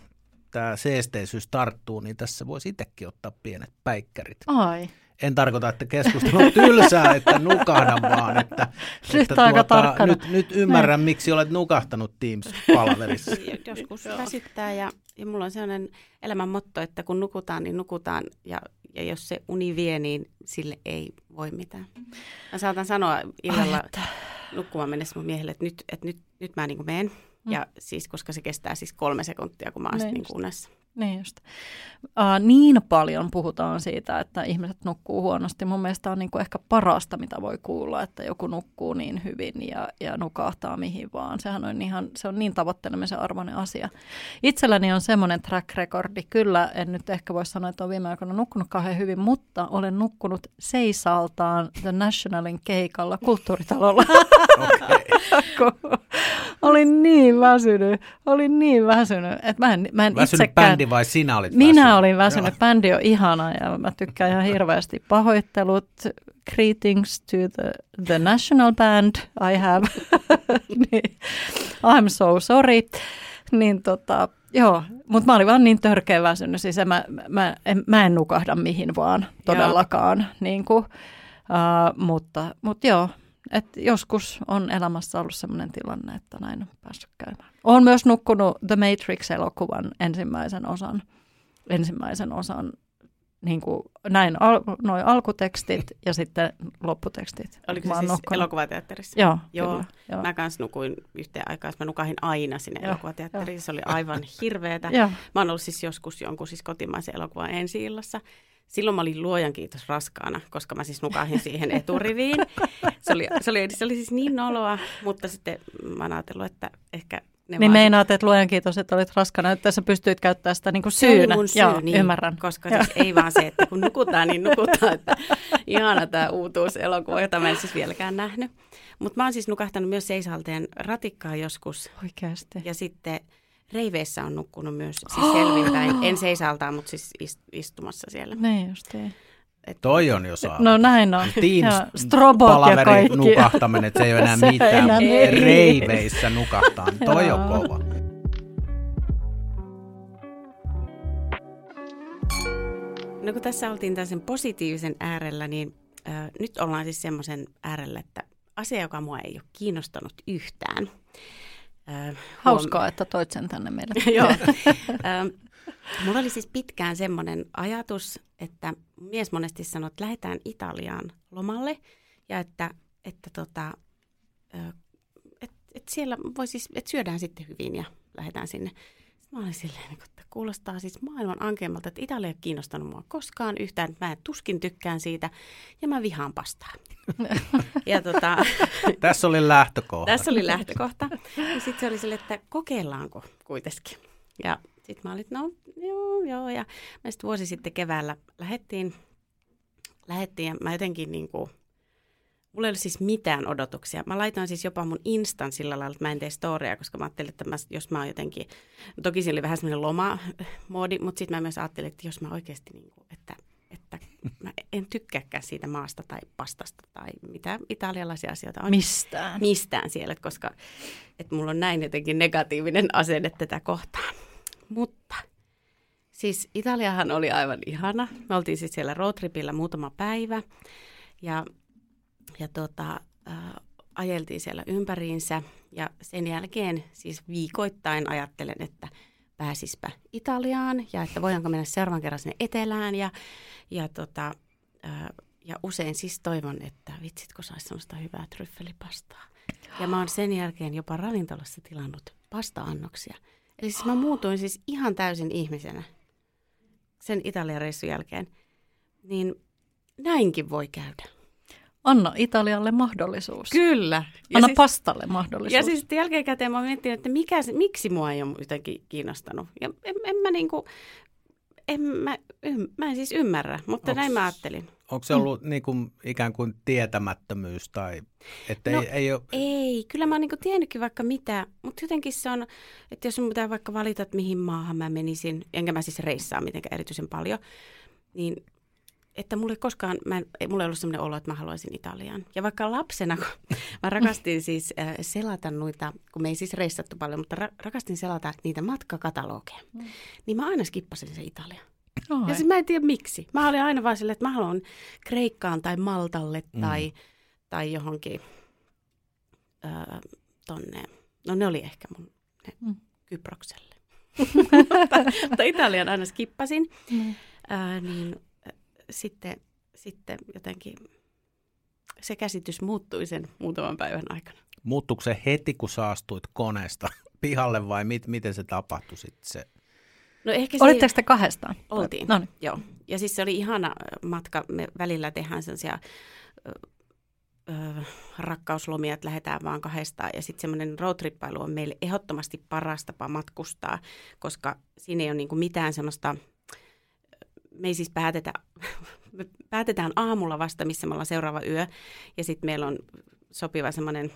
tämä seesteisyys tarttuu, niin tässä voisi itsekin ottaa pienet päikkärit. Ai. En tarkoita, että keskustelu on tylsää, että nukahdan vaan, että, Nyt että tuota, aika tarkkana. nyt, nyt ymmärrän, miksi olet nukahtanut Teams-palaverissa. Joskus väsyttää ja, ja mulla on sellainen elämän motto, että kun nukutaan, niin nukutaan ja, ja jos se uni vie, niin sille ei voi mitään. Mä saatan sanoa illalla Ai, että- nukkumaan mennessä mun miehelle, että nyt, että nyt, nyt mä niin menen. Mm. Ja siis, koska se kestää siis kolme sekuntia, kun mä oon Niin just. unessa. Niin just. Uh, niin paljon puhutaan siitä, että ihmiset nukkuu huonosti. Mun mielestä on niinku ehkä parasta, mitä voi kuulla, että joku nukkuu niin hyvin ja, ja nukahtaa mihin vaan. Sehän on, ihan, se on niin tavoittelemisen arvoinen asia. Itselläni on semmoinen track recordi. Kyllä, en nyt ehkä voi sanoa, että olen viime aikoina nukkunut kauhean hyvin, mutta olen nukkunut seisaltaan The Nationalin keikalla kulttuuritalolla. Okay. olin niin väsynyt, olin niin väsynyt, että mä en, mä en Väsynyt itsekään... bändi vai sinä olit Minä väsynyt? olin väsynyt. Joo. Bändi on ihana ja mä tykkään ihan hirveästi. Pahoittelut. Greetings to the, the national band I have. niin, I'm so sorry. Niin tota, joo, mutta mä olin vaan niin törkeä väsynyt. Siis mä, mä, en, mä en nukahda mihin vaan todellakaan. Niin kuin, uh, mutta, mutta joo, et joskus on elämässä ollut sellainen tilanne, että näin on päässyt käymään. Olen myös nukkunut The Matrix-elokuvan ensimmäisen osan, ensimmäisen osan niin kuin näin al, noin alkutekstit ja sitten lopputekstit. Oliko Mä se siis nukkunut. elokuvateatterissa? Joo, Joo. Kyllä, joo. Mä kanssa nukuin yhteen aikaan, mä nukahin aina sinne Joo, elokuvateatteriin. Se oli aivan hirveetä. Joo. Mä oon ollut siis joskus jonkun siis kotimaisen elokuvan ensi illassa. Silloin mä olin luojan kiitos raskaana, koska mä siis nukahin siihen eturiviin. Se oli, se oli, se oli siis niin noloa, mutta sitten mä oon ajatellut, että ehkä ne Niin meinaat, että luojan kiitos, että olit raskana, että sä pystyit käyttämään sitä niin kuin Se syynä. mun syy, Joo, niin, ymmärrän. Koska Joo. siis ei vaan se, että kun nukutaan, niin nukutaan. Että ihana tämä uutuuselokuva, jota mä en siis vieläkään nähnyt. Mutta mä oon siis nukahtanut myös seisalteen ratikkaa joskus. Oikeasti. Ja sitten reiveissä on nukkunut myös siis selvinpäin. En seisaltaan, mutta siis ist, istumassa siellä. Niin justiin. Et, Toi on jo saa. No näin on. Teams Joo, strobot ja palaveri kaikki. nukahtaminen, että se ei ole enää Se ei mitään. enää ei. Reiveissä nukahtaa, toi on kova. No kun tässä oltiin tällaisen positiivisen äärellä, niin ö, nyt ollaan siis semmoisen äärellä, että asia, joka mua ei ole kiinnostanut yhtään. Ö, Hauskaa, että toit sen tänne meille. Joo. Ö, Mulla oli siis pitkään semmoinen ajatus, että mies monesti sanoi, että lähdetään Italiaan lomalle ja että, että tota, ö, et, et siellä voi siis, että syödään sitten hyvin ja lähdetään sinne. Sitten mä olin silleen, että kuulostaa siis maailman ankeammalta, että Italia ei ole kiinnostanut mua koskaan yhtään. Mä tuskin tykkään siitä ja mä vihaan pastaa. ja tota, Tässä oli lähtökohta. tässä oli lähtökohta. Ja sitten se oli sille, että kokeillaanko kuitenkin. Ja sitten mä olin, no joo, joo. Ja me sitten vuosi sitten keväällä lähettiin, lähettiin ja mä jotenkin niin kuin, mulla ei ollut siis mitään odotuksia. Mä laitoin siis jopa mun Instan sillä lailla, että mä en tee storia, koska mä ajattelin, että mä, jos mä oon jotenkin, toki siinä oli vähän semmoinen lomamoodi, mutta sitten mä myös ajattelin, että jos mä oikeasti, niin kuin, että, että mä en tykkääkään siitä maasta tai pastasta tai mitä italialaisia asioita on Mistään. mistään siellä, koska että mulla on näin jotenkin negatiivinen asenne tätä kohtaan. Mutta siis Italiahan oli aivan ihana. Me oltiin siis siellä roadtripillä muutama päivä ja, ja tota, äh, ajeltiin siellä ympäriinsä ja sen jälkeen siis viikoittain ajattelen, että pääsispä Italiaan ja että voidaanko mennä seuraavan kerran sinne etelään ja, ja tota, äh, ja usein siis toivon, että vitsit kun saisi sellaista hyvää tryffelipastaa. Ja mä oon sen jälkeen jopa ravintolassa tilannut pasta-annoksia. Eli siis mä muutuin siis ihan täysin ihmisenä sen Italian reissun jälkeen. Niin näinkin voi käydä. Anna Italialle mahdollisuus. Kyllä. Ja Anna siis, pastalle mahdollisuus. Ja siis jälkeenkäteen mä miettinyt, että mikä, miksi mua ei ole jotenkin kiinnostanut. Ja en, en mä niinku, en mä, mä en siis ymmärrä, mutta onks, näin mä ajattelin. Onko se ollut mm. niin kuin, ikään kuin tietämättömyys tai että no, ei, ei ole... Ei, kyllä mä oon niin tiennytkin vaikka mitä, mutta jotenkin se on, että jos mun pitää vaikka valita, että mihin maahan mä menisin, enkä mä siis reissaa mitenkään erityisen paljon, niin että mulle koskaan, mä en, mulla ei ollut sellainen olo, että mä haluaisin Italiaan. Ja vaikka lapsena, kun mä rakastin siis äh, selata noita, kun me ei siis reissattu paljon, mutta ra- rakastin selata niitä matkakatalogeja, mm. niin mä aina skippasin se Italia. Ja siis mä en tiedä miksi. Mä olin aina vaan silleen, että mä haluan Kreikkaan tai Maltalle mm. tai, tai johonkin äh, tonne. No ne oli ehkä mun ne, mm. Kyprokselle. mutta, mutta Italian aina skippasin. Mm. Äh, niin sitten, sitten jotenkin se käsitys muuttui sen muutaman päivän aikana. Muuttuiko se heti, kun saastuit koneesta pihalle vai mit, miten se tapahtui sitten se? No ehkä se... Olitteko te kahdestaan? Oltiin, no niin. joo. Ja siis se oli ihana matka. Me välillä tehdään sellaisia rakkauslomia, että lähdetään vaan kahdestaan. Ja sitten semmoinen roadtrippailu on meille ehdottomasti paras tapa matkustaa, koska siinä ei ole niinku mitään semmoista – me ei siis päätetä, me päätetään aamulla vasta, missä me ollaan seuraava yö. Ja sitten meillä on sopiva semmoinen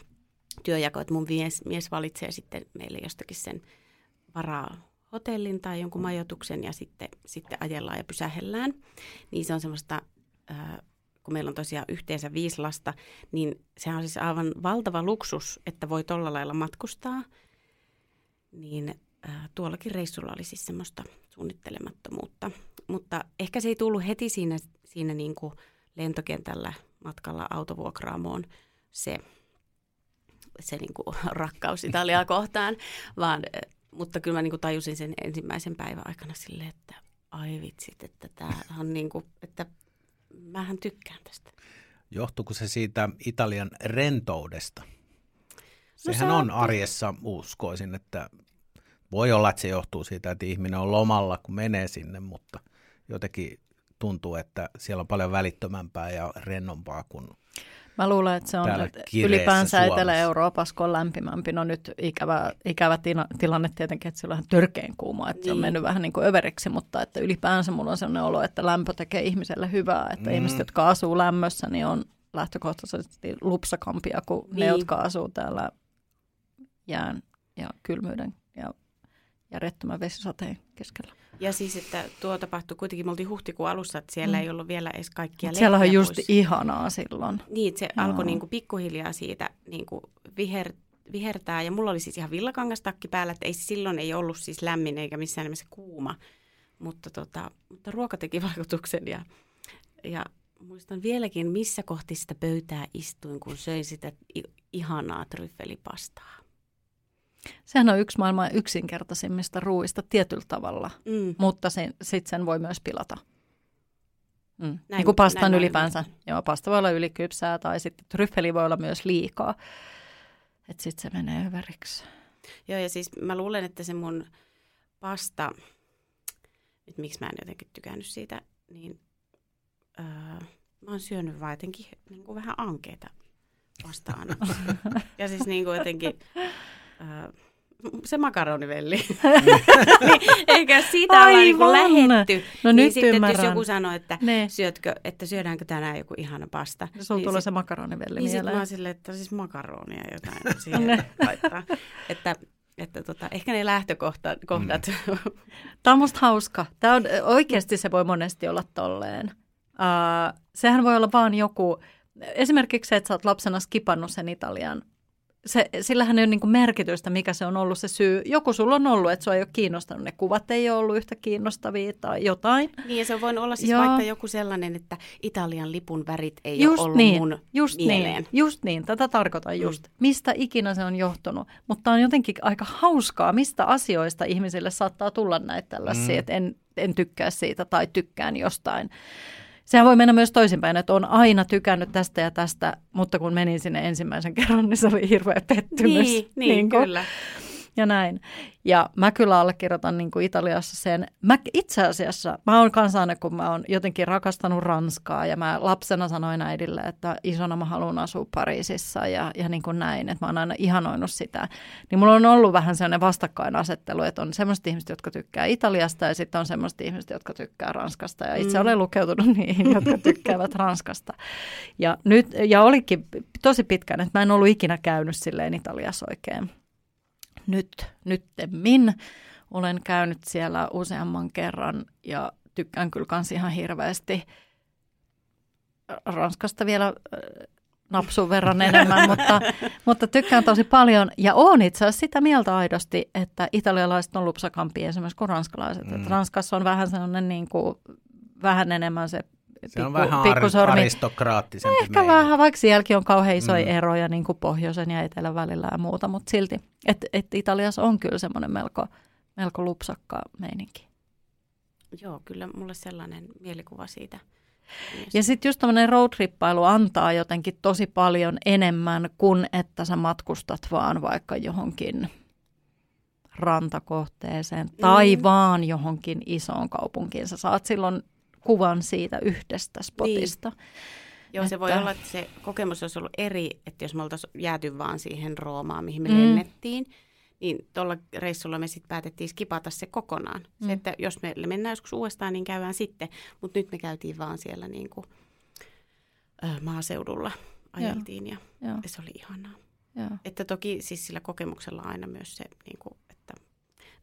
työjako, että mun mies, mies valitsee sitten meille jostakin sen varaa hotellin tai jonkun majoituksen ja sitten, sitten ajellaan ja pysähellään. Niin se on semmoista, äh, kun meillä on tosiaan yhteensä viisi lasta, niin se on siis aivan valtava luksus, että voi tolla lailla matkustaa. Niin äh, tuollakin reissulla oli siis semmoista suunnittelemattomuutta. Mutta ehkä se ei tullut heti siinä, siinä niin kuin lentokentällä matkalla autovuokraamoon se, se niin kuin rakkaus Italiaa kohtaan, vaan, mutta kyllä mä niin kuin tajusin sen ensimmäisen päivän aikana silleen, että ai vitsit, että tämä on niin kuin, että mähän tykkään tästä. Johtuuko se siitä Italian rentoudesta? No Sehän on arjessa, uskoisin, että voi olla, että se johtuu siitä, että ihminen on lomalla, kun menee sinne, mutta jotenkin tuntuu, että siellä on paljon välittömämpää ja rennompaa kuin Mä luulen, että se on ylipäänsä Suomessa. Etelä-Euroopassa, kun on lämpimämpi. No nyt ikävä, ikävä tina, tilanne tietenkin, että siellä on törkeän kuuma, että niin. se on niin. mennyt vähän niin kuin överiksi, mutta että ylipäänsä mulla on sellainen olo, että lämpö tekee ihmiselle hyvää. Että mm. ihmiset, jotka asuu lämmössä, niin on lähtökohtaisesti lupsakampia kuin niin. ne, jotka asuu täällä jään ja kylmyyden ja järjettömän vesisateen keskellä. Ja siis, että tuo tapahtui kuitenkin, me oltiin huhtikuun alussa, että siellä mm. ei ollut vielä edes kaikkia Siellä on just pois. ihanaa silloin. Niin, se no. alkoi niin kuin pikkuhiljaa siitä niin kuin viher, vihertää. Ja mulla oli siis ihan villakangastakki päällä, että ei, silloin ei ollut siis lämmin eikä missään nimessä kuuma. Mutta, tota, mutta ruoka teki vaikutuksen ja, ja muistan vieläkin, missä kohti sitä pöytää istuin, kun söin sitä ihanaa tryffelipastaa. Sehän on yksi maailman yksinkertaisimmista ruuista tietyllä tavalla, mm. mutta sitten sen voi myös pilata. Mm. Näin, niin kuin pastan näin ylipäänsä. Näin. Joo, pasta voi olla ylikypsää tai sitten tryffeli voi olla myös liikaa. Että sitten se menee hyväriksi. Joo, ja siis mä luulen, että se mun pasta, nyt miksi mä en jotenkin tykännyt siitä, niin öö, mä oon syönyt vaan jotenkin niin kuin vähän ankeita vastaan. ja siis niin kuin jotenkin äh, se makaronivelli. niin, eikä sitä olla niin lähetty. No niin nyt sitten, ymmärrän. jos joku sanoo, että, ne. syötkö, että syödäänkö tänään joku ihana pasta. No, sulla niin tulee sit, se makaronivelli niin mieleen. Niin mä silleen, että siis makaronia jotain siihen laittaa. Että että tota, ehkä ne lähtökohdat. Mm. Tämä on musta hauska. Tämä on, oikeasti se voi monesti olla tolleen. Uh, sehän voi olla vaan joku, esimerkiksi se, että sä oot lapsena skipannut sen Italian se, sillähän ei ole niin merkitystä, mikä se on ollut se syy. Joku sulla on ollut, että sua ei ole kiinnostanut, ne kuvat ei ole ollut yhtä kiinnostavia tai jotain. Niin ja se voinut olla siis Joo. vaikka joku sellainen, että Italian lipun värit ei just ole ollut niin, mun just niin, mieleen. Niin, just niin, tätä tarkoitan just. Mm. Mistä ikinä se on johtunut. Mutta on jotenkin aika hauskaa, mistä asioista ihmisille saattaa tulla näitä tällaisia, mm. että en, en tykkää siitä tai tykkään jostain sehän voi mennä myös toisinpäin, että on aina tykännyt tästä ja tästä, mutta kun menin sinne ensimmäisen kerran, niin se oli hirveä pettymys. Niin, niin, niin kyllä. Ja näin. Ja mä kyllä allekirjoitan niin kuin Italiassa sen. Mä itse asiassa, mä oon kansainen, kun mä oon jotenkin rakastanut Ranskaa ja mä lapsena sanoin äidille, että isona mä haluan asua Pariisissa ja, ja niin kuin näin, että mä oon aina ihanoinut sitä. Niin mulla on ollut vähän sellainen vastakkainasettelu, että on semmoiset ihmiset, jotka tykkää Italiasta ja sitten on semmoiset ihmiset, jotka tykkää Ranskasta ja itse mm. olen lukeutunut niihin, jotka tykkäävät Ranskasta. Ja, nyt, ja olikin tosi pitkään, että mä en ollut ikinä käynyt silleen Italiassa oikein nyt, nyttemmin. Olen käynyt siellä useamman kerran ja tykkään kyllä kans ihan hirveästi Ranskasta vielä napsun verran enemmän, mutta, mutta tykkään tosi paljon. Ja olen itse asiassa sitä mieltä aidosti, että italialaiset on lupsakampia esimerkiksi kuin ranskalaiset. Mm. Ranskassa on vähän sellainen niin kuin, vähän enemmän se se pikku, on vähän pikkusormi. aristokraattisempi. No ehkä meidän. vähän, vaikka sielläkin on kauhean isoja mm. eroja niin kuin pohjoisen ja etelän välillä ja muuta, mutta silti, että et Italiassa on kyllä semmoinen melko, melko lupsakka meininki. Joo, kyllä mulle sellainen mielikuva siitä. Myös. Ja sitten just tämmöinen roadtrippailu antaa jotenkin tosi paljon enemmän kuin että sä matkustat vaan vaikka johonkin rantakohteeseen tai mm. vaan johonkin isoon kaupunkiin. Sä saat silloin kuvan siitä yhdestä spotista. Niin. Joo, se voi olla, että se kokemus olisi ollut eri, että jos me oltaisiin jääty vaan siihen Roomaan, mihin me mm. lennettiin, niin tuolla reissulla me sitten päätettiin skipata se kokonaan. Mm. Se, että jos me mennään joskus uudestaan, niin käydään sitten, mutta nyt me käytiin vaan siellä niin kuin, ö, maaseudulla, ajeltiin ja, ja se oli ihanaa. Ja. Että toki siis sillä kokemuksella aina myös se, niin kuin,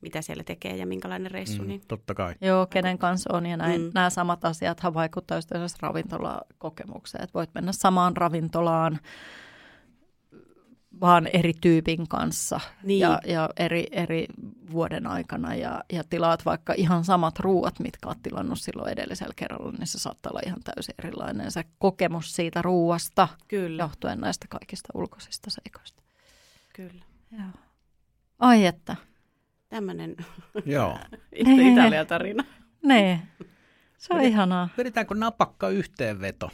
mitä siellä tekee ja minkälainen reissu. Mm, niin. Totta kai. Joo, kenen kanssa on ja näin. Mm. Nämä samat asiat vaikuttavat esimerkiksi ravintolakokemukseen. Että voit mennä samaan ravintolaan vaan eri tyypin kanssa niin. ja, ja eri, eri vuoden aikana ja, ja tilaat vaikka ihan samat ruuat, mitkä olet tilannut silloin edellisellä kerralla, niin se saattaa olla ihan täysin erilainen se kokemus siitä ruuasta Kyllä. johtuen näistä kaikista ulkoisista seikoista. Kyllä. Joo. Ai että, Tämmöinen Joo. Italia-tarina. Nee. Se on ihanaa. Vedetäänkö napakka yhteenveto?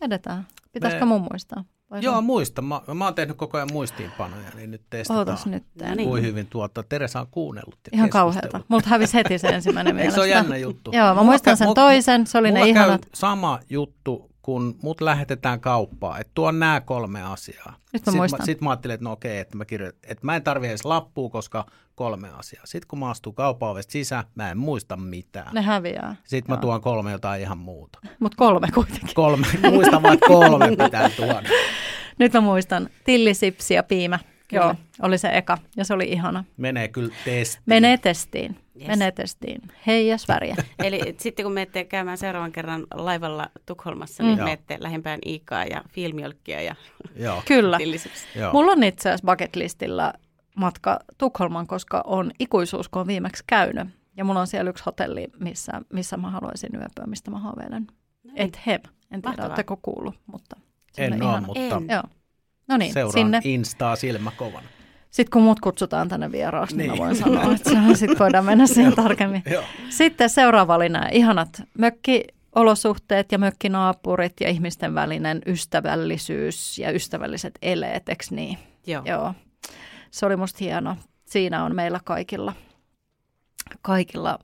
Vedetään. Pitäisikö Me... mun muistaa? Vai Joo, muista. Mä, mä oon tehnyt koko ajan muistiinpanoja, niin nyt testataan. Ootas nyt. Niin. Kuin hyvin tuota. Teresa on kuunnellut ja Ihan kauheata. Multa hävisi heti se ensimmäinen mielestä. Eikö se ole jännä juttu? Joo, mä mulla muistan sen toisen. Se oli ne ihanat. sama juttu kun mut lähetetään kauppaan, että tuo nämä kolme asiaa. Nyt mä sitten muistan. Mä, sit mä ajattelin, että no okei, että mä, kirjoitan, että mä en tarvitse edes lappua, koska kolme asiaa. Sitten kun mä astun kaupan ovesta sisään, mä en muista mitään. Ne häviää. Sitten Joo. mä tuon kolme jotain ihan muuta. Mutta kolme kuitenkin. Kolme, muistan vaan, että kolme pitää tuoda. Nyt mä muistan. Tillisipsi ja piimä. Kyllä. Joo, oli se eka ja se oli ihana. Menee kyllä testiin. Menee testiin. Yes. Menee testiin. Heijas väriä. Eli sitten kun menette käymään seuraavan kerran laivalla Tukholmassa, niin mm. niin menette lähempään Iikaa ja Filmjölkkiä ja Joo. Kyllä. Joo. Mulla on itse asiassa bucket listillä matka Tukholman, koska on ikuisuus, kun on viimeksi käynyt. Ja mulla on siellä yksi hotelli, missä, missä mä haluaisin yöpyä, mistä mä haaveilen. No niin. Et hem. En tiedä, oletteko kuullut, mutta... En ole, mutta en. Joo. No niin, seuraan sinne. Instaa silmä kovana. Sitten kun mut kutsutaan tänne vieraaksi, niin, niin mä voin sanoa, että sitten voidaan mennä siihen tarkemmin. Sitten seuraava oli nämä ihanat mökkiolosuhteet ja mökkinaapurit ja ihmisten välinen ystävällisyys ja ystävälliset eleet, eikö niin? Joo. Joo. Se oli musta hieno. Siinä on meillä kaikilla, kaikilla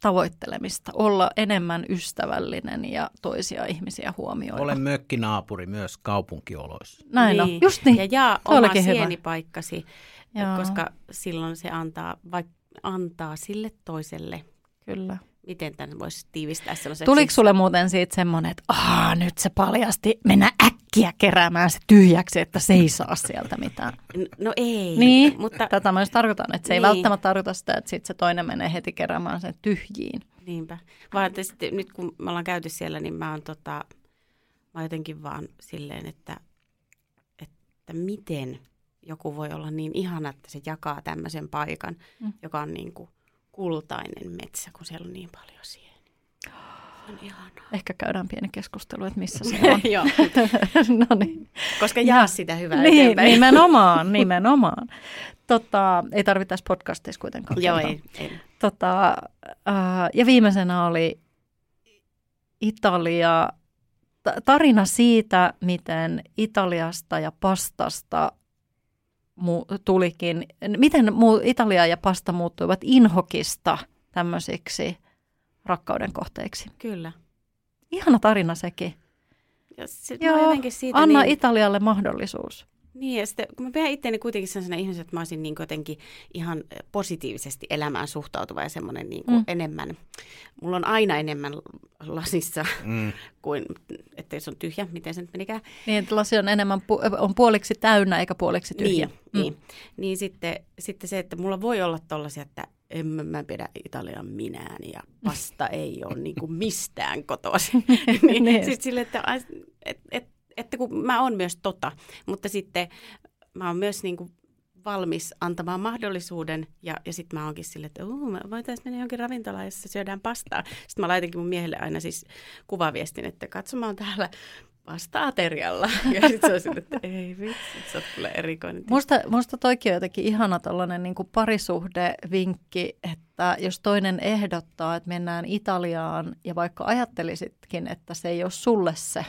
tavoittelemista, olla enemmän ystävällinen ja toisia ihmisiä huomioida. Olen mökkinaapuri myös kaupunkioloissa. Näin niin. on, just niin. Ja jaa oma sienipaikkasi, Joo. koska silloin se antaa, vaikka antaa sille toiselle. Kyllä miten tämän voisi tiivistää sellaiseksi? Tuliko sulle muuten siitä semmoinen, että Aa, nyt se paljasti mennä äkkiä keräämään se tyhjäksi, että se ei saa sieltä mitään? No ei. Niin, mutta... tätä myös tarkoitan, että se niin. ei välttämättä tarkoita sitä, että sitten se toinen menee heti keräämään sen tyhjiin. Niinpä. Vaan että sitten, nyt kun me ollaan käyty siellä, niin mä oon, tota, mä jotenkin vaan silleen, että, että miten joku voi olla niin ihana, että se jakaa tämmöisen paikan, mm. joka on niin kuin kultainen metsä, kun siellä on niin paljon sieniä. On ihanaa. Ehkä käydään pieni keskustelu, että missä se on. Joo. no niin. Koska jaa sitä hyvää niin, eteenpäin. Nimenomaan, nimenomaan. Tota, ei tarvitse tässä podcastissa kuitenkaan. Joo, ei. ei. Tota, uh, ja viimeisenä oli Italia, tarina siitä, miten Italiasta ja pastasta mu- tulikin, miten muu, Italia ja pasta muuttuivat inhokista tämmöisiksi rakkauden kohteiksi. Kyllä. Ihana tarina sekin. Ja se, Joo, siitä anna niin, Italialle mahdollisuus. Niin, ja sitten kun mä pidän itseäni kuitenkin sellaisena ihmisenä, että mä olisin niin jotenkin ihan positiivisesti elämään suhtautuva ja semmoinen niin mm. enemmän, mulla on aina enemmän lasissa mm. kuin, että se on tyhjä, miten se nyt menikään. Niin, että lasi on enemmän, on puoliksi täynnä eikä puoliksi tyhjä. Niin, mm. niin. niin sitten, sitten se, että mulla voi olla tollaisia, että en mä, mä pidä Italian minään ja pasta ei ole niin kuin mistään kotoisin. niin. Sitten sille, että et, et, että kun mä oon myös tota, mutta sitten mä oon myös niin kuin valmis antamaan mahdollisuuden ja, ja sitten mä oonkin sille, että voitaisiin mennä johonkin ravintolaan, jossa syödään pastaa. Sitten mä laitankin mun miehelle aina siis kuvaviestin, että katsomaan täällä pasta-aterialla. Ja sitten se on sille, että ei vitsi, sä oot kyllä erikoinen. Musta, musta toikin on jotenkin ihana tällainen niin parisuhdevinkki, että jos toinen ehdottaa, että mennään Italiaan ja vaikka ajattelisitkin, että se ei ole sulle se,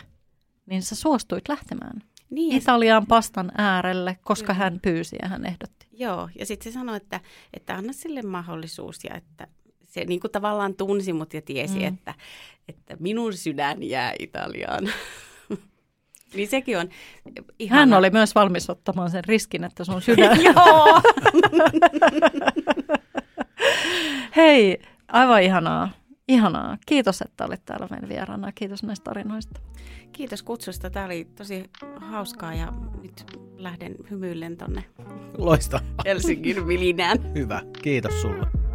niin sä suostuit lähtemään. Niin, Italiaan pastan äärelle, koska kyllä. hän pyysi ja hän ehdotti. Joo, ja sitten se sanoi, että, että anna sille mahdollisuus ja että se niin kuin tavallaan tunsi mut ja tiesi, mm. että, että minun sydän jää Italiaan. niin sekin on ihana. Hän oli myös valmis ottamaan sen riskin, että sun sydän... Joo! Hei, aivan ihanaa. Ihanaa. Kiitos, että olit täällä meidän vieraana. Kiitos näistä tarinoista. Kiitos kutsusta. Tämä oli tosi hauskaa ja nyt lähden hymyillen tonne Loista. Helsingin vilinään. Hyvä. Kiitos sulle.